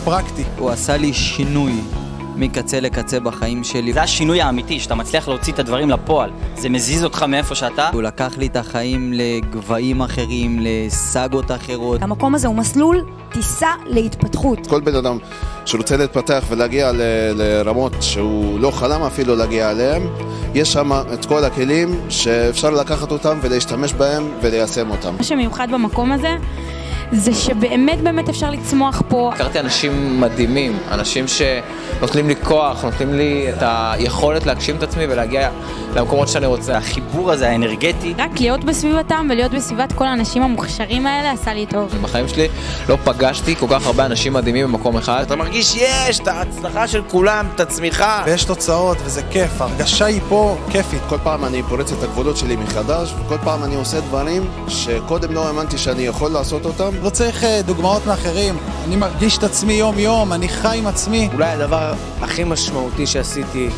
פרקטי. הוא עשה לי שינוי מקצה לקצה בחיים שלי. זה השינוי האמיתי, שאתה מצליח להוציא את הדברים לפועל. זה מזיז אותך מאיפה שאתה. הוא לקח לי את החיים לגבהים אחרים, לסאגות אחרות. המקום הזה הוא מסלול טיסה להתפתחות. כל בן אדם שרוצה להתפתח ולהגיע ל- לרמות שהוא לא חלם אפילו להגיע אליהם, יש שם את כל הכלים שאפשר לקחת אותם ולהשתמש בהם וליישם אותם. מה שמיוחד במקום הזה זה שבאמת באמת אפשר לצמוח פה. הכרתי אנשים מדהימים, אנשים שנותנים לי כוח, נותנים לי את היכולת להגשים את עצמי ולהגיע למקומות שאני רוצה. החיבור הזה, האנרגטי. רק להיות בסביבתם ולהיות בסביבת כל האנשים המוכשרים האלה עשה לי טוב. בחיים שלי לא פגשתי כל כך הרבה אנשים מדהימים במקום אחד. אתה מרגיש יש, את ההצלחה של כולם, את הצמיחה. ויש תוצאות וזה כיף, ההרגשה היא פה כיפית. כל פעם אני פורץ את הגבולות שלי מחדש, וכל פעם אני עושה דברים שקודם לא האמנתי שאני יכול לעשות אותם. לא צריך אה, דוגמאות מאחרים, אני מרגיש את עצמי יום-יום, אני חי עם עצמי. אולי הדבר הכי משמעותי שעשיתי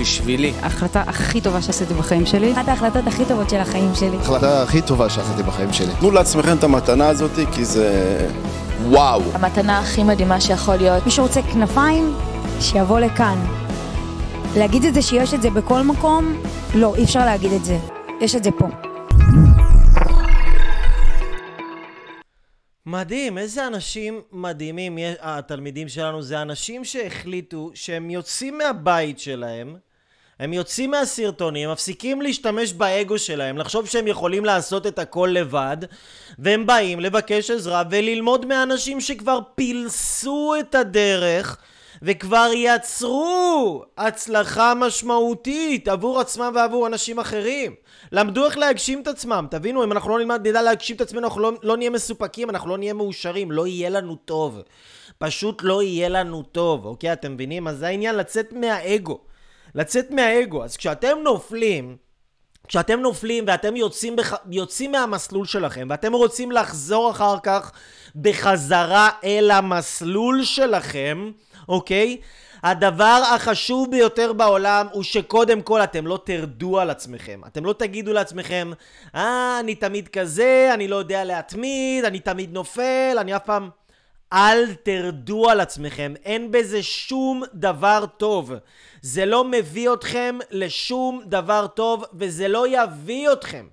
בשבילי. ההחלטה הכי טובה שעשיתי בחיים שלי. אחת ההחלטות הכי טובות של החיים שלי. ההחלטה הכי טובה שעשיתי בחיים שלי. תנו לעצמכם את המתנה הזאת, כי זה וואו. המתנה הכי מדהימה שיכול להיות. מי שרוצה כנפיים, שיבוא לכאן. להגיד את זה שיש את זה בכל מקום, לא, אי אפשר להגיד את זה. יש את זה פה. מדהים, איזה אנשים מדהימים התלמידים שלנו. זה אנשים שהחליטו שהם יוצאים מהבית שלהם, הם יוצאים מהסרטונים, מפסיקים להשתמש באגו שלהם, לחשוב שהם יכולים לעשות את הכל לבד, והם באים לבקש עזרה וללמוד מאנשים שכבר פילסו את הדרך. וכבר יצרו הצלחה משמעותית עבור עצמם ועבור אנשים אחרים. למדו איך להגשים את עצמם. תבינו, אם אנחנו לא נלמד, נדע להגשים את עצמנו, אנחנו לא, לא נהיה מסופקים, אנחנו לא נהיה מאושרים, לא יהיה לנו טוב. פשוט לא יהיה לנו טוב, אוקיי? אתם מבינים? אז זה העניין לצאת מהאגו. לצאת מהאגו. אז כשאתם נופלים, כשאתם נופלים ואתם יוצאים, בח... יוצאים מהמסלול שלכם ואתם רוצים לחזור אחר כך בחזרה אל המסלול שלכם, אוקיי? הדבר החשוב ביותר בעולם הוא שקודם כל אתם לא תרדו על עצמכם. אתם לא תגידו לעצמכם, אה, אני תמיד כזה, אני לא יודע להתמיד, אני תמיד נופל, אני אף פעם... אל תרדו על עצמכם, אין בזה שום דבר טוב. זה לא מביא אתכם לשום דבר טוב, וזה לא יביא אתכם.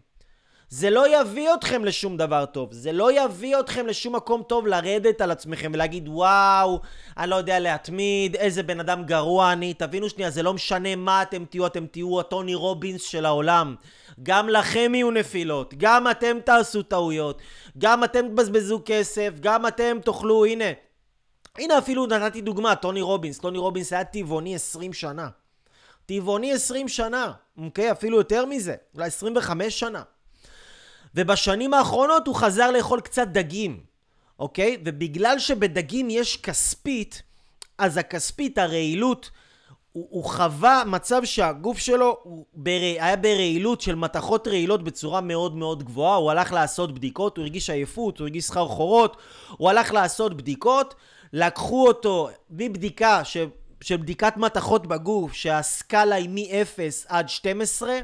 זה לא יביא אתכם לשום דבר טוב. זה לא יביא אתכם לשום מקום טוב לרדת על עצמכם ולהגיד וואו, אני לא יודע להתמיד, איזה בן אדם גרוע אני. תבינו שנייה, זה לא משנה מה אתם תהיו, אתם תהיו הטוני רובינס של העולם. גם לכם יהיו נפילות, גם אתם תעשו טעויות, גם אתם תבזבזו כסף, גם אתם תאכלו, הנה. הנה אפילו נתתי דוגמה, טוני רובינס. טוני רובינס היה טבעוני 20 שנה. טבעוני 20 שנה, אוקיי? אפילו יותר מזה, אולי 25 שנה. ובשנים האחרונות הוא חזר לאכול קצת דגים, אוקיי? ובגלל שבדגים יש כספית, אז הכספית, הרעילות, הוא, הוא חווה מצב שהגוף שלו בר... היה ברעילות של מתכות רעילות בצורה מאוד מאוד גבוהה, הוא הלך לעשות בדיקות, הוא הרגיש עייפות, הוא הרגיש סחרחורות, הוא הלך לעשות בדיקות, לקחו אותו מבדיקה ש... של בדיקת מתכות בגוף, שהסקאלה היא מ-0 עד 12,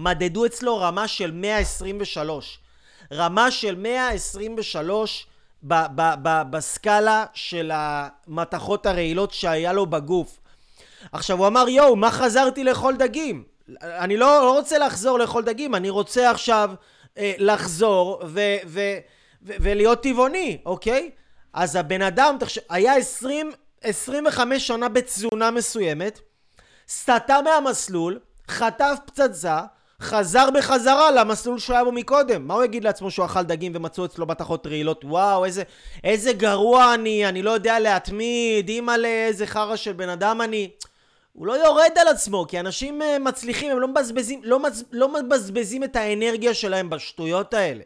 מדדו אצלו רמה של 123. רמה של 123 ב- ב- ב- בסקאלה של המתכות הרעילות שהיה לו בגוף. עכשיו הוא אמר יואו מה חזרתי לאכול דגים אני לא, לא רוצה לחזור לאכול דגים אני רוצה עכשיו אה, לחזור ו, ו, ו, ולהיות טבעוני אוקיי אז הבן אדם תחשב, היה 20, 25 שנה בתזונה מסוימת סטה מהמסלול חטף פצצה חזר בחזרה למסלול שהוא היה בו מקודם. מה הוא יגיד לעצמו שהוא אכל דגים ומצאו אצלו מתכות רעילות? וואו, איזה, איזה גרוע אני, אני לא יודע להתמיד, אימא'לה, איזה חרא של בן אדם אני. הוא לא יורד על עצמו, כי אנשים uh, מצליחים, הם לא מבזבזים, לא, מצ, לא מבזבזים את האנרגיה שלהם בשטויות האלה.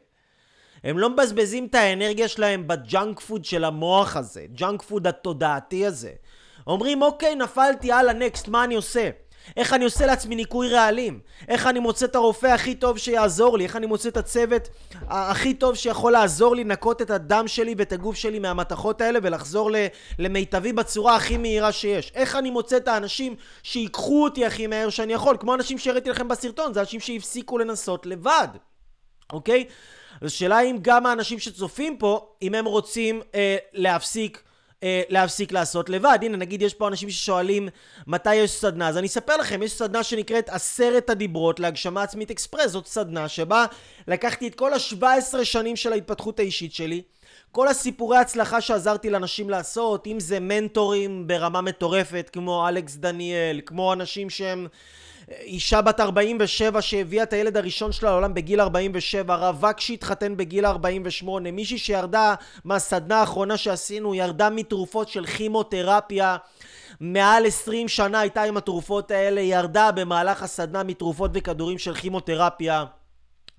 הם לא מבזבזים את האנרגיה שלהם ב junk food של המוח הזה, junk food התודעתי הזה. אומרים, אוקיי, נפלתי, יאללה, next, מה אני עושה? איך אני עושה לעצמי ניקוי רעלים? איך אני מוצא את הרופא הכי טוב שיעזור לי? איך אני מוצא את הצוות הכי טוב שיכול לעזור לי לנקות את הדם שלי ואת הגוף שלי מהמתכות האלה ולחזור למיטבי בצורה הכי מהירה שיש? איך אני מוצא את האנשים שיקחו אותי הכי מהר שאני יכול? כמו אנשים שהראיתי לכם בסרטון, זה אנשים שהפסיקו לנסות לבד, אוקיי? אז השאלה אם גם האנשים שצופים פה, אם הם רוצים אה, להפסיק אה, להפסיק לעשות לבד. הנה, נגיד יש פה אנשים ששואלים מתי יש סדנה, אז אני אספר לכם, יש סדנה שנקראת עשרת הדיברות להגשמה עצמית אקספרס, זאת סדנה שבה לקחתי את כל ה-17 שנים של ההתפתחות האישית שלי, כל הסיפורי הצלחה שעזרתי לאנשים לעשות, אם זה מנטורים ברמה מטורפת, כמו אלכס דניאל, כמו אנשים שהם... אישה בת 47 שהביאה את הילד הראשון שלה לעולם בגיל 47, רווק שהתחתן בגיל 48, מישהי שירדה מהסדנה האחרונה שעשינו, ירדה מתרופות של כימותרפיה, מעל 20 שנה הייתה עם התרופות האלה, ירדה במהלך הסדנה מתרופות וכדורים של כימותרפיה.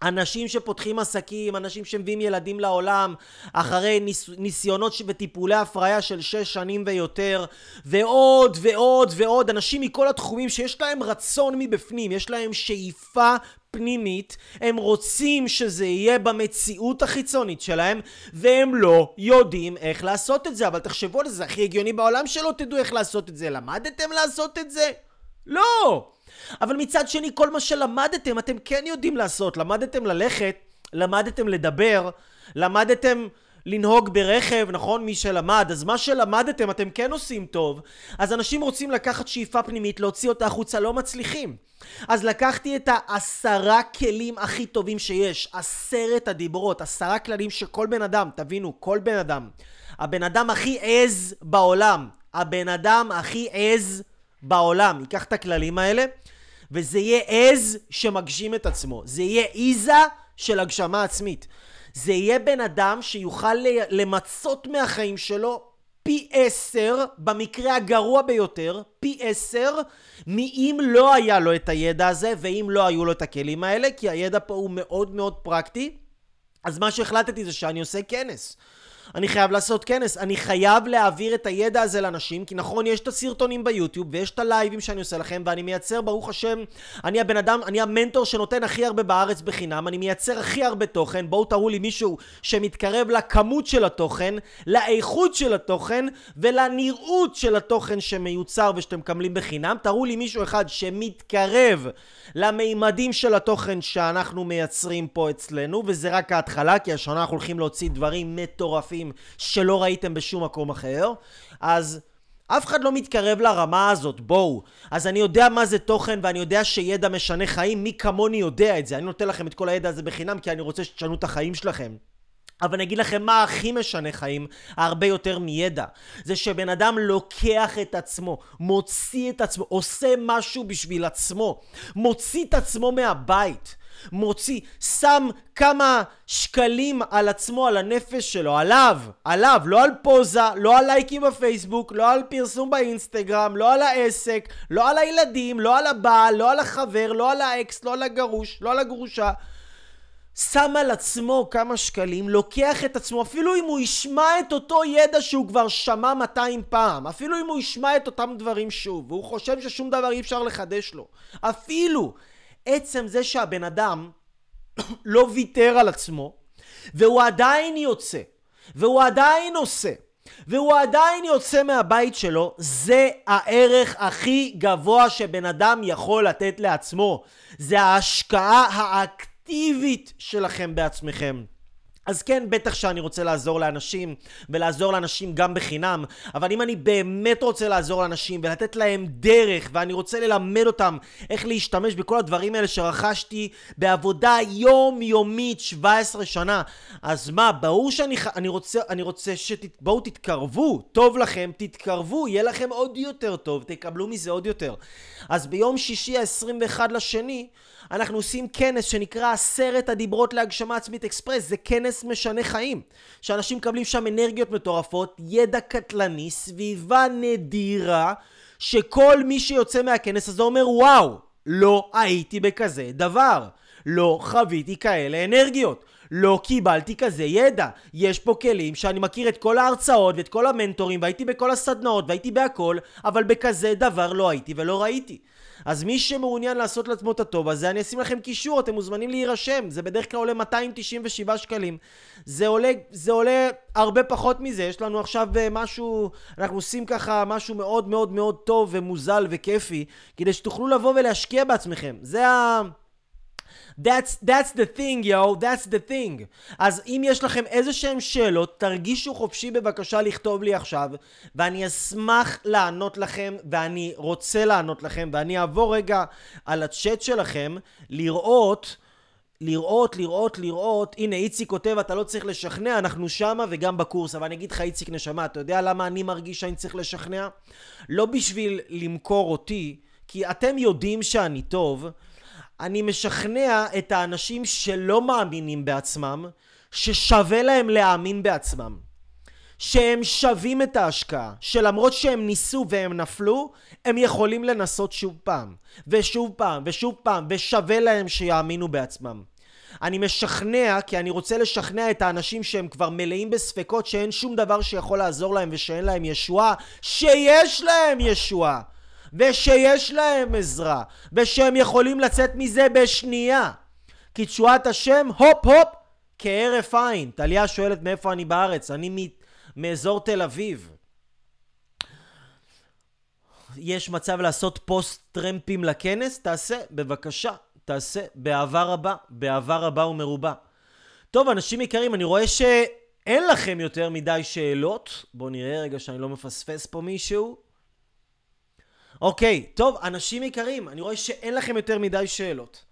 אנשים שפותחים עסקים, אנשים שמביאים ילדים לעולם אחרי ניס, ניסיונות וטיפולי הפריה של שש שנים ויותר ועוד ועוד ועוד אנשים מכל התחומים שיש להם רצון מבפנים, יש להם שאיפה פנימית, הם רוצים שזה יהיה במציאות החיצונית שלהם והם לא יודעים איך לעשות את זה אבל תחשבו על זה, זה הכי הגיוני בעולם שלא תדעו איך לעשות את זה למדתם לעשות את זה? לא! אבל מצד שני, כל מה שלמדתם, אתם כן יודעים לעשות. למדתם ללכת, למדתם לדבר, למדתם לנהוג ברכב, נכון? מי שלמד. אז מה שלמדתם אתם כן עושים טוב. אז אנשים רוצים לקחת שאיפה פנימית, להוציא אותה החוצה, לא מצליחים. אז לקחתי את העשרה כלים הכי טובים שיש, עשרת הדיברות, עשרה כללים שכל בן אדם, תבינו, כל בן אדם, הבן אדם הכי עז בעולם, הבן אדם הכי עז בעולם, ייקח את הכללים האלה, וזה יהיה עז שמגשים את עצמו. זה יהיה עיזה של הגשמה עצמית. זה יהיה בן אדם שיוכל למצות מהחיים שלו פי עשר, במקרה הגרוע ביותר, פי עשר, מאם לא היה לו את הידע הזה, ואם לא היו לו את הכלים האלה, כי הידע פה הוא מאוד מאוד פרקטי. אז מה שהחלטתי זה שאני עושה כנס. אני חייב לעשות כנס, אני חייב להעביר את הידע הזה לאנשים, כי נכון, יש את הסרטונים ביוטיוב, ויש את הלייבים שאני עושה לכם, ואני מייצר, ברוך השם, אני הבן אדם, אני המנטור שנותן הכי הרבה בארץ בחינם, אני מייצר הכי הרבה תוכן, בואו תראו לי מישהו שמתקרב לכמות של התוכן, לאיכות של התוכן, ולנראות של התוכן שמיוצר ושאתם מקבלים בחינם, תראו לי מישהו אחד שמתקרב למימדים של התוכן שאנחנו מייצרים פה אצלנו, וזה רק ההתחלה, כי השנה אנחנו הולכים להוציא דברים מטורפים. יפים שלא ראיתם בשום מקום אחר, אז אף אחד לא מתקרב לרמה הזאת, בואו. אז אני יודע מה זה תוכן ואני יודע שידע משנה חיים, מי כמוני יודע את זה. אני נותן לכם את כל הידע הזה בחינם כי אני רוצה שתשנו את החיים שלכם. אבל אני אגיד לכם מה הכי משנה חיים, הרבה יותר מידע. זה שבן אדם לוקח את עצמו, מוציא את עצמו, עושה משהו בשביל עצמו, מוציא את עצמו מהבית. מוציא, שם כמה שקלים על עצמו, על הנפש שלו, עליו, עליו, לא על פוזה, לא על לייקים בפייסבוק, לא על פרסום באינסטגרם, לא על העסק, לא על הילדים, לא על הבעל, לא על החבר, לא על האקס, לא על הגרוש, לא על הגרושה. שם על עצמו כמה שקלים, לוקח את עצמו, אפילו אם הוא ישמע את אותו ידע שהוא כבר שמע 200 פעם, אפילו אם הוא ישמע את אותם דברים שוב, והוא חושב ששום דבר אי אפשר לחדש לו, אפילו עצם זה שהבן אדם לא ויתר על עצמו, והוא עדיין יוצא, והוא עדיין עושה, והוא עדיין יוצא מהבית שלו, זה הערך הכי גבוה שבן אדם יכול לתת לעצמו. זה ההשקעה האקטיבית שלכם בעצמכם. אז כן, בטח שאני רוצה לעזור לאנשים, ולעזור לאנשים גם בחינם, אבל אם אני באמת רוצה לעזור לאנשים ולתת להם דרך, ואני רוצה ללמד אותם איך להשתמש בכל הדברים האלה שרכשתי בעבודה יומיומית 17 שנה, אז מה, ברור שאני אני רוצה, אני רוצה שבואו תתקרבו, טוב לכם, תתקרבו, יהיה לכם עוד יותר טוב, תקבלו מזה עוד יותר. אז ביום שישי ה-21 לשני, אנחנו עושים כנס שנקרא עשרת הדיברות להגשמה עצמית אקספרס, זה כנס משנה חיים, שאנשים מקבלים שם אנרגיות מטורפות, ידע קטלני, סביבה נדירה, שכל מי שיוצא מהכנס הזה אומר וואו, לא הייתי בכזה דבר, לא חוויתי כאלה אנרגיות. לא קיבלתי כזה ידע. יש פה כלים שאני מכיר את כל ההרצאות ואת כל המנטורים והייתי בכל הסדנאות והייתי בהכל, אבל בכזה דבר לא הייתי ולא ראיתי. אז מי שמעוניין לעשות לעצמו את הטוב הזה, אני אשים לכם קישור, אתם מוזמנים להירשם. זה בדרך כלל עולה 297 שקלים. זה עולה, זה עולה הרבה פחות מזה. יש לנו עכשיו אה, משהו, אנחנו עושים ככה משהו מאוד מאוד מאוד טוב ומוזל וכיפי, כדי שתוכלו לבוא ולהשקיע בעצמכם. זה ה... That's, that's the thing, yo, that's the thing. אז אם יש לכם איזה שהם שאלות, תרגישו חופשי בבקשה לכתוב לי עכשיו, ואני אשמח לענות לכם, ואני רוצה לענות לכם, ואני אעבור רגע על הצ'אט שלכם, לראות... לראות, לראות, לראות, הנה איציק כותב אתה לא צריך לשכנע, אנחנו שמה וגם בקורס, אבל אני אגיד לך איציק נשמה, אתה יודע למה אני מרגיש שאני צריך לשכנע? לא בשביל למכור אותי, כי אתם יודעים שאני טוב, אני משכנע את האנשים שלא מאמינים בעצמם, ששווה להם להאמין בעצמם. שהם שווים את ההשקעה, שלמרות שהם ניסו והם נפלו, הם יכולים לנסות שוב פעם, ושוב פעם, ושוב פעם, ושווה להם שיאמינו בעצמם. אני משכנע, כי אני רוצה לשכנע את האנשים שהם כבר מלאים בספקות שאין שום דבר שיכול לעזור להם ושאין להם ישועה, שיש להם ישועה! ושיש להם עזרה, ושהם יכולים לצאת מזה בשנייה. כי תשועת השם, הופ הופ, כהרף עין. טליה שואלת מאיפה אני בארץ, אני מ... מאזור תל אביב. יש מצב לעשות פוסט טרמפים לכנס? תעשה, בבקשה, תעשה, באהבה רבה, באהבה רבה ומרובה. טוב, אנשים יקרים, אני רואה שאין לכם יותר מדי שאלות. בואו נראה רגע שאני לא מפספס פה מישהו. אוקיי, טוב, אנשים יקרים, אני רואה שאין לכם יותר מדי שאלות.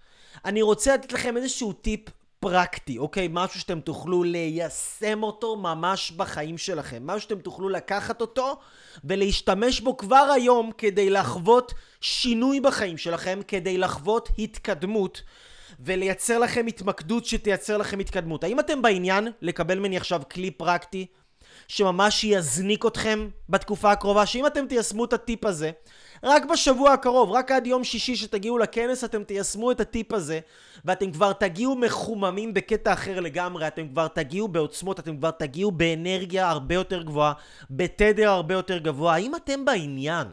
אני רוצה לתת לכם איזשהו טיפ פרקטי, אוקיי? משהו שאתם תוכלו ליישם אותו ממש בחיים שלכם. משהו שאתם תוכלו לקחת אותו ולהשתמש בו כבר היום כדי לחוות שינוי בחיים שלכם, כדי לחוות התקדמות ולייצר לכם התמקדות שתייצר לכם התקדמות. האם אתם בעניין לקבל ממני עכשיו כלי פרקטי שממש יזניק אתכם בתקופה הקרובה? שאם אתם תיישמו את הטיפ הזה רק בשבוע הקרוב, רק עד יום שישי שתגיעו לכנס אתם תיישמו את הטיפ הזה ואתם כבר תגיעו מחוממים בקטע אחר לגמרי, אתם כבר תגיעו בעוצמות, אתם כבר תגיעו באנרגיה הרבה יותר גבוהה, בתדר הרבה יותר גבוה. האם אתם בעניין?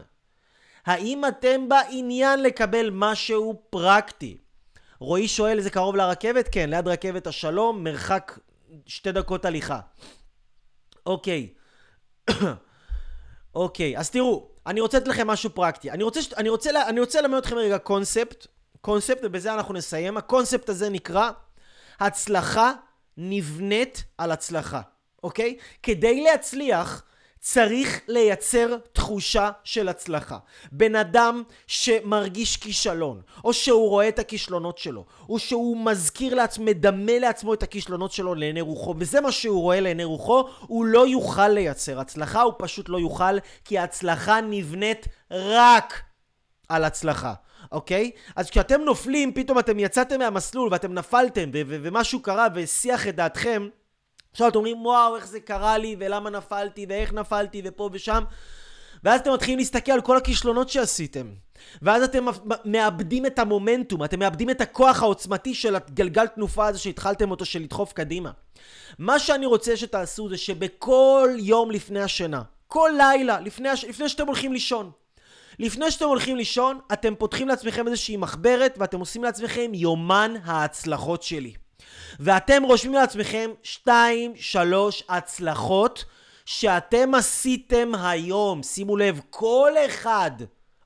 האם אתם בעניין לקבל משהו פרקטי? רועי שואל, זה קרוב לרכבת? כן, ליד רכבת השלום, מרחק שתי דקות הליכה. אוקיי. אוקיי, אז תראו, אני רוצה לתת לכם משהו פרקטי. אני רוצה, אני רוצה, אני רוצה ללמד אתכם רגע קונספט, קונספט, ובזה אנחנו נסיים. הקונספט הזה נקרא הצלחה נבנית על הצלחה, אוקיי? כדי להצליח, צריך לייצר תחושה של הצלחה. בן אדם שמרגיש כישלון, או שהוא רואה את הכישלונות שלו, או שהוא מזכיר לעצמו, מדמה לעצמו את הכישלונות שלו לעיני רוחו, וזה מה שהוא רואה לעיני רוחו, הוא לא יוכל לייצר הצלחה, הוא פשוט לא יוכל, כי ההצלחה נבנית רק על הצלחה. אוקיי? אז כשאתם נופלים, פתאום אתם יצאתם מהמסלול ואתם נפלתם ומשהו קרה והסיח את דעתכם עכשיו אתם אומרים, וואו, איך זה קרה לי, ולמה נפלתי, ואיך נפלתי, ופה ושם. ואז אתם מתחילים להסתכל על כל הכישלונות שעשיתם. ואז אתם מאבדים את המומנטום, אתם מאבדים את הכוח העוצמתי של הגלגל תנופה הזה שהתחלתם אותו של לדחוף קדימה. מה שאני רוצה שתעשו זה שבכל יום לפני השינה, כל לילה, לפני, הש... לפני שאתם הולכים לישון, לפני שאתם הולכים לישון, אתם פותחים לעצמכם איזושהי מחברת ואתם עושים לעצמכם יומן ההצלחות שלי. ואתם רושמים לעצמכם 2-3 הצלחות שאתם עשיתם היום. שימו לב, כל אחד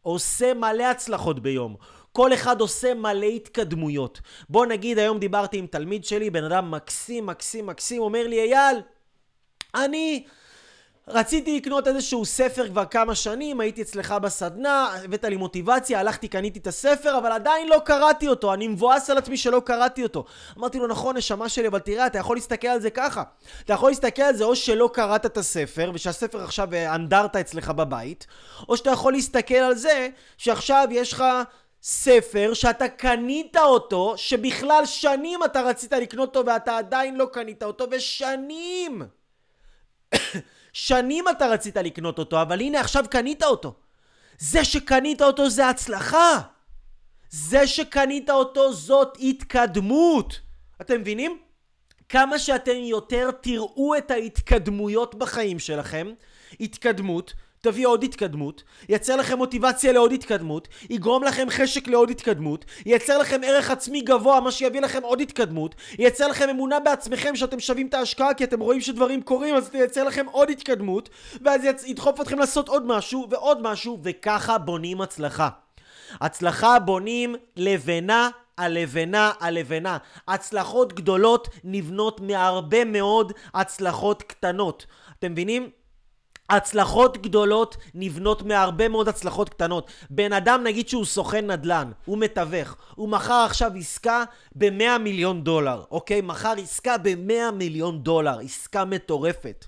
עושה מלא הצלחות ביום. כל אחד עושה מלא התקדמויות. בוא נגיד, היום דיברתי עם תלמיד שלי, בן אדם מקסים, מקסים, מקסים, אומר לי, אייל, אני... רציתי לקנות איזשהו ספר כבר כמה שנים, הייתי אצלך בסדנה, הבאת לי מוטיבציה, הלכתי, קניתי את הספר, אבל עדיין לא קראתי אותו, אני מבואס על עצמי שלא קראתי אותו. אמרתי לו, נכון, נשמה שלי, אבל תראה, אתה יכול להסתכל על זה ככה. אתה יכול להסתכל על זה או שלא קראת את הספר, ושהספר עכשיו אה, אנדרטה אצלך בבית, או שאתה יכול להסתכל על זה שעכשיו יש לך ספר שאתה קנית אותו, שבכלל שנים אתה רצית לקנות אותו ואתה עדיין לא קנית אותו, ושנים! שנים אתה רצית לקנות אותו, אבל הנה עכשיו קנית אותו. זה שקנית אותו זה הצלחה. זה שקנית אותו זאת התקדמות. אתם מבינים? כמה שאתם יותר תראו את ההתקדמויות בחיים שלכם, התקדמות, תביא עוד התקדמות, ייצר לכם מוטיבציה לעוד התקדמות, יגרום לכם חשק לעוד התקדמות, ייצר לכם ערך עצמי גבוה, מה שיביא לכם עוד התקדמות, ייצר לכם אמונה בעצמכם שאתם שווים את ההשקעה כי אתם רואים שדברים קורים, אז ייצר לכם עוד התקדמות, ואז ידחוף אתכם לעשות עוד משהו ועוד משהו, וככה בונים הצלחה. הצלחה בונים לבנה על לבנה על לבנה. הצלחות גדולות נבנות מהרבה מאוד הצלחות קטנות. אתם מבינים? הצלחות גדולות נבנות מהרבה מאוד הצלחות קטנות. בן אדם נגיד שהוא סוכן נדל"ן, הוא מתווך, הוא מכר עכשיו עסקה ב-100 מיליון דולר, אוקיי? מכר עסקה ב-100 מיליון דולר, עסקה מטורפת.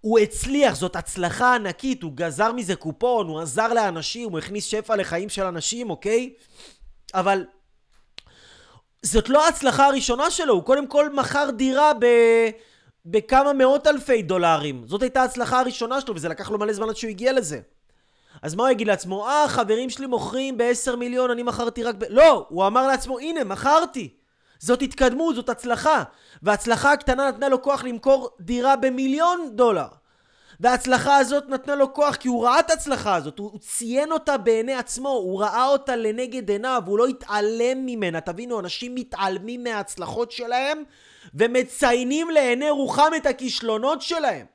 הוא הצליח, זאת הצלחה ענקית, הוא גזר מזה קופון, הוא עזר לאנשים, הוא הכניס שפע לחיים של אנשים, אוקיי? אבל זאת לא ההצלחה הראשונה שלו, הוא קודם כל מכר דירה ב... בכמה מאות אלפי דולרים. זאת הייתה ההצלחה הראשונה שלו, וזה לקח לו מלא זמן עד שהוא הגיע לזה. אז מה הוא יגיד לעצמו? אה, חברים שלי מוכרים ב-10 מיליון, אני מכרתי רק ב... לא! הוא אמר לעצמו, הנה, מכרתי! זאת התקדמות, זאת הצלחה. וההצלחה הקטנה נתנה לו כוח למכור דירה במיליון דולר. וההצלחה הזאת נתנה לו כוח כי הוא ראה את ההצלחה הזאת, הוא, הוא ציין אותה בעיני עצמו, הוא ראה אותה לנגד עיניו, הוא לא התעלם ממנה. תבינו, אנשים מתעלמים מההצלחות שלהם ומציינים לעיני רוחם את הכישלונות שלהם.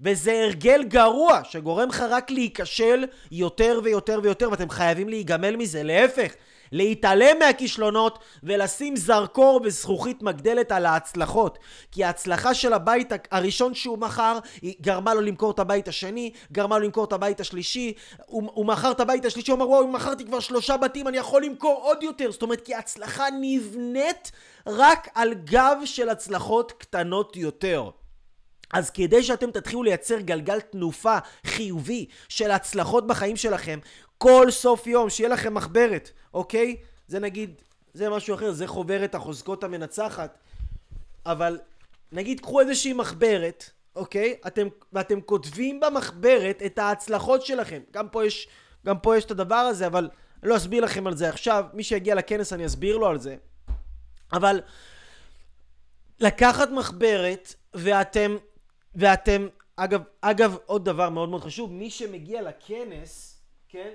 וזה הרגל גרוע שגורם לך רק להיכשל יותר ויותר ויותר ואתם חייבים להיגמל מזה, להפך. להתעלם מהכישלונות ולשים זרקור וזכוכית מגדלת על ההצלחות. כי ההצלחה של הבית הראשון שהוא מכר, היא גרמה לו למכור את הבית השני, גרמה לו למכור את הבית השלישי, הוא, הוא מכר את הבית השלישי, הוא אמר וואו, אם מכרתי כבר שלושה בתים, אני יכול למכור עוד יותר. זאת אומרת, כי הצלחה נבנית רק על גב של הצלחות קטנות יותר. אז כדי שאתם תתחילו לייצר גלגל תנופה חיובי של הצלחות בחיים שלכם, כל סוף יום שיהיה לכם מחברת, אוקיי? זה נגיד, זה משהו אחר, זה חוברת החוזקות המנצחת, אבל נגיד קחו איזושהי מחברת, אוקיי? אתם, ואתם כותבים במחברת את ההצלחות שלכם. גם פה יש, גם פה יש את הדבר הזה, אבל אני לא אסביר לכם על זה עכשיו. מי שיגיע לכנס אני אסביר לו על זה. אבל לקחת מחברת ואתם, ואתם, אגב, אגב, עוד דבר מאוד מאוד חשוב, מי שמגיע לכנס, כן?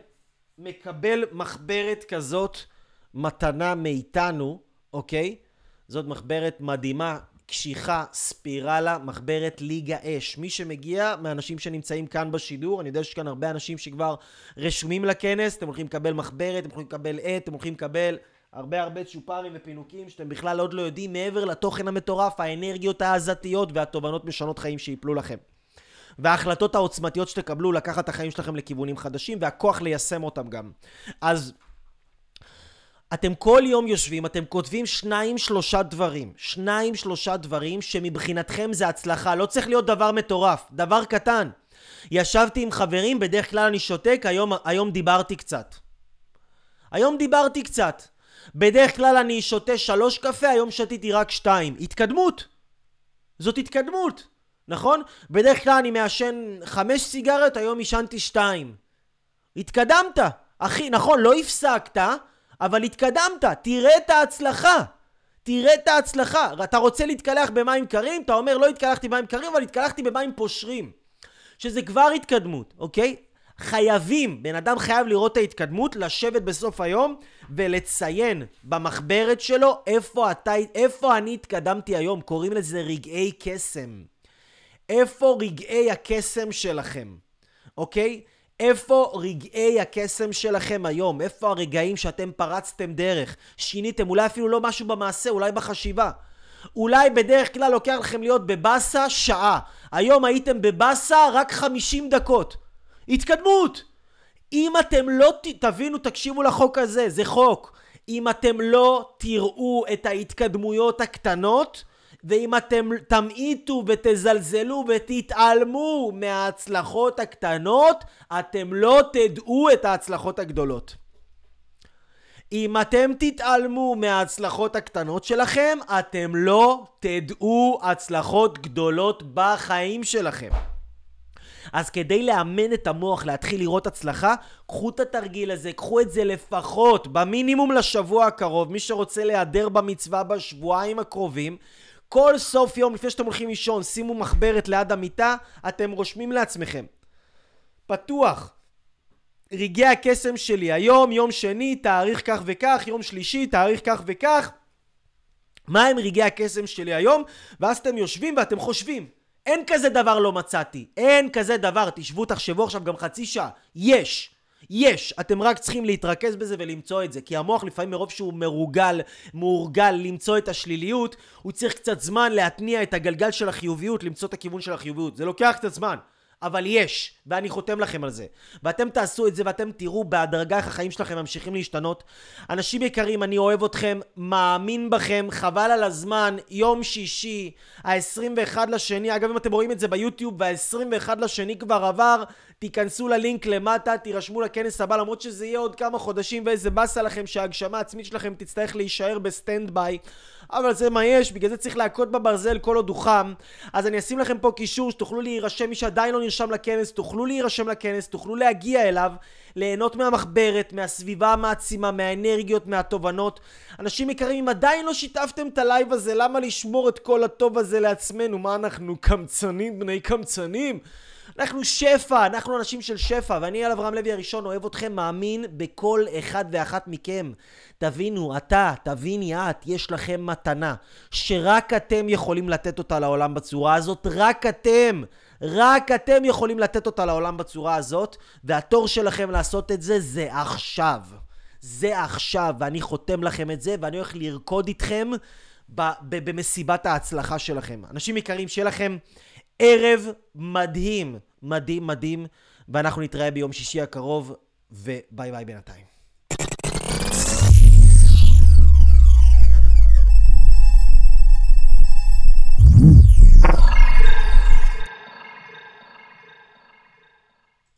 מקבל מחברת כזאת מתנה מאיתנו, אוקיי? זאת מחברת מדהימה, קשיחה, ספירלה, מחברת ליגה אש. מי שמגיע מהאנשים שנמצאים כאן בשידור, אני יודע שיש כאן הרבה אנשים שכבר רשומים לכנס, אתם הולכים לקבל מחברת, אתם הולכים לקבל עט, אתם הולכים לקבל הרבה הרבה צ'ופרים ופינוקים שאתם בכלל עוד לא יודעים מעבר לתוכן המטורף, האנרגיות העזתיות והתובנות משנות חיים שיפלו לכם. וההחלטות העוצמתיות שתקבלו לקחת את החיים שלכם לכיוונים חדשים והכוח ליישם אותם גם. אז אתם כל יום יושבים, אתם כותבים שניים שלושה דברים, שניים שלושה דברים שמבחינתכם זה הצלחה, לא צריך להיות דבר מטורף, דבר קטן. ישבתי עם חברים, בדרך כלל אני שותק, היום, היום דיברתי קצת. היום דיברתי קצת. בדרך כלל אני שותה שלוש קפה, היום שתיתי רק שתיים. התקדמות. זאת התקדמות. נכון? בדרך כלל אני מעשן חמש סיגריות, היום עישנתי שתיים. התקדמת, אחי, נכון, לא הפסקת, אבל התקדמת, תראה את ההצלחה. תראה את ההצלחה. אתה רוצה להתקלח במים קרים? אתה אומר, לא התקלחתי במים קרים, אבל התקלחתי במים פושרים. שזה כבר התקדמות, אוקיי? חייבים, בן אדם חייב לראות את ההתקדמות, לשבת בסוף היום ולציין במחברת שלו איפה, אתה, איפה אני התקדמתי היום. קוראים לזה רגעי קסם. איפה רגעי הקסם שלכם, אוקיי? איפה רגעי הקסם שלכם היום? איפה הרגעים שאתם פרצתם דרך? שיניתם אולי אפילו לא משהו במעשה, אולי בחשיבה. אולי בדרך כלל לוקח לכם להיות בבאסה שעה. היום הייתם בבאסה רק 50 דקות. התקדמות! אם אתם לא ת... תבינו, תקשיבו לחוק הזה, זה חוק. אם אתם לא תראו את ההתקדמויות הקטנות, ואם אתם תמעיטו ותזלזלו ותתעלמו מההצלחות הקטנות, אתם לא תדעו את ההצלחות הגדולות. אם אתם תתעלמו מההצלחות הקטנות שלכם, אתם לא תדעו הצלחות גדולות בחיים שלכם. אז כדי לאמן את המוח להתחיל לראות הצלחה, קחו את התרגיל הזה, קחו את זה לפחות, במינימום לשבוע הקרוב. מי שרוצה להיעדר במצווה בשבועיים הקרובים, כל סוף יום לפני שאתם הולכים לישון, שימו מחברת ליד המיטה, אתם רושמים לעצמכם. פתוח. רגעי הקסם שלי, היום, יום שני, תאריך כך וכך, יום שלישי, תאריך כך וכך. מה הם רגעי הקסם שלי היום? ואז אתם יושבים ואתם חושבים. אין כזה דבר לא מצאתי. אין כזה דבר. תשבו, תחשבו עכשיו גם חצי שעה. יש. יש, אתם רק צריכים להתרכז בזה ולמצוא את זה, כי המוח לפעמים מרוב שהוא מרוגל, מאורגל למצוא את השליליות, הוא צריך קצת זמן להתניע את הגלגל של החיוביות, למצוא את הכיוון של החיוביות. זה לוקח קצת זמן, אבל יש, ואני חותם לכם על זה. ואתם תעשו את זה ואתם תראו בהדרגה איך החיים שלכם ממשיכים להשתנות. אנשים יקרים, אני אוהב אתכם, מאמין בכם, חבל על הזמן, יום שישי, ה-21 לשני, אגב אם אתם רואים את זה ביוטיוב וה-21 לשני כבר עבר, תיכנסו ללינק למטה, תירשמו לכנס הבא, למרות שזה יהיה עוד כמה חודשים ואיזה באסה לכם שההגשמה העצמית שלכם תצטרך להישאר ב standby. אבל זה מה יש, בגלל זה צריך להכות בברזל כל עוד הוא חם. אז אני אשים לכם פה קישור שתוכלו להירשם, מי שעדיין לא נרשם לכנס, תוכלו להירשם לכנס, תוכלו להגיע אליו, ליהנות מהמחברת, מהסביבה המעצימה, מהאנרגיות, מהתובנות. אנשים יקרים, אם עדיין לא שיתפתם את ה live הזה, למה לשמור את כל הטוב הזה לעצמנו? מה אנחנו קמצנים, בני קמצנים? אנחנו שפע, אנחנו אנשים של שפע, ואני על אברהם לוי הראשון אוהב אתכם, מאמין בכל אחד ואחת מכם. תבינו, אתה, תביני את, יש לכם מתנה, שרק אתם יכולים לתת אותה לעולם בצורה הזאת, רק אתם. רק אתם יכולים לתת אותה לעולם בצורה הזאת, והתור שלכם לעשות את זה זה עכשיו. זה עכשיו, ואני חותם לכם את זה, ואני הולך לרקוד איתכם במסיבת ההצלחה שלכם. אנשים יקרים, שיהיה לכם ערב מדהים, מדהים, מדהים, ואנחנו נתראה ביום שישי הקרוב, וביי ביי בינתיים.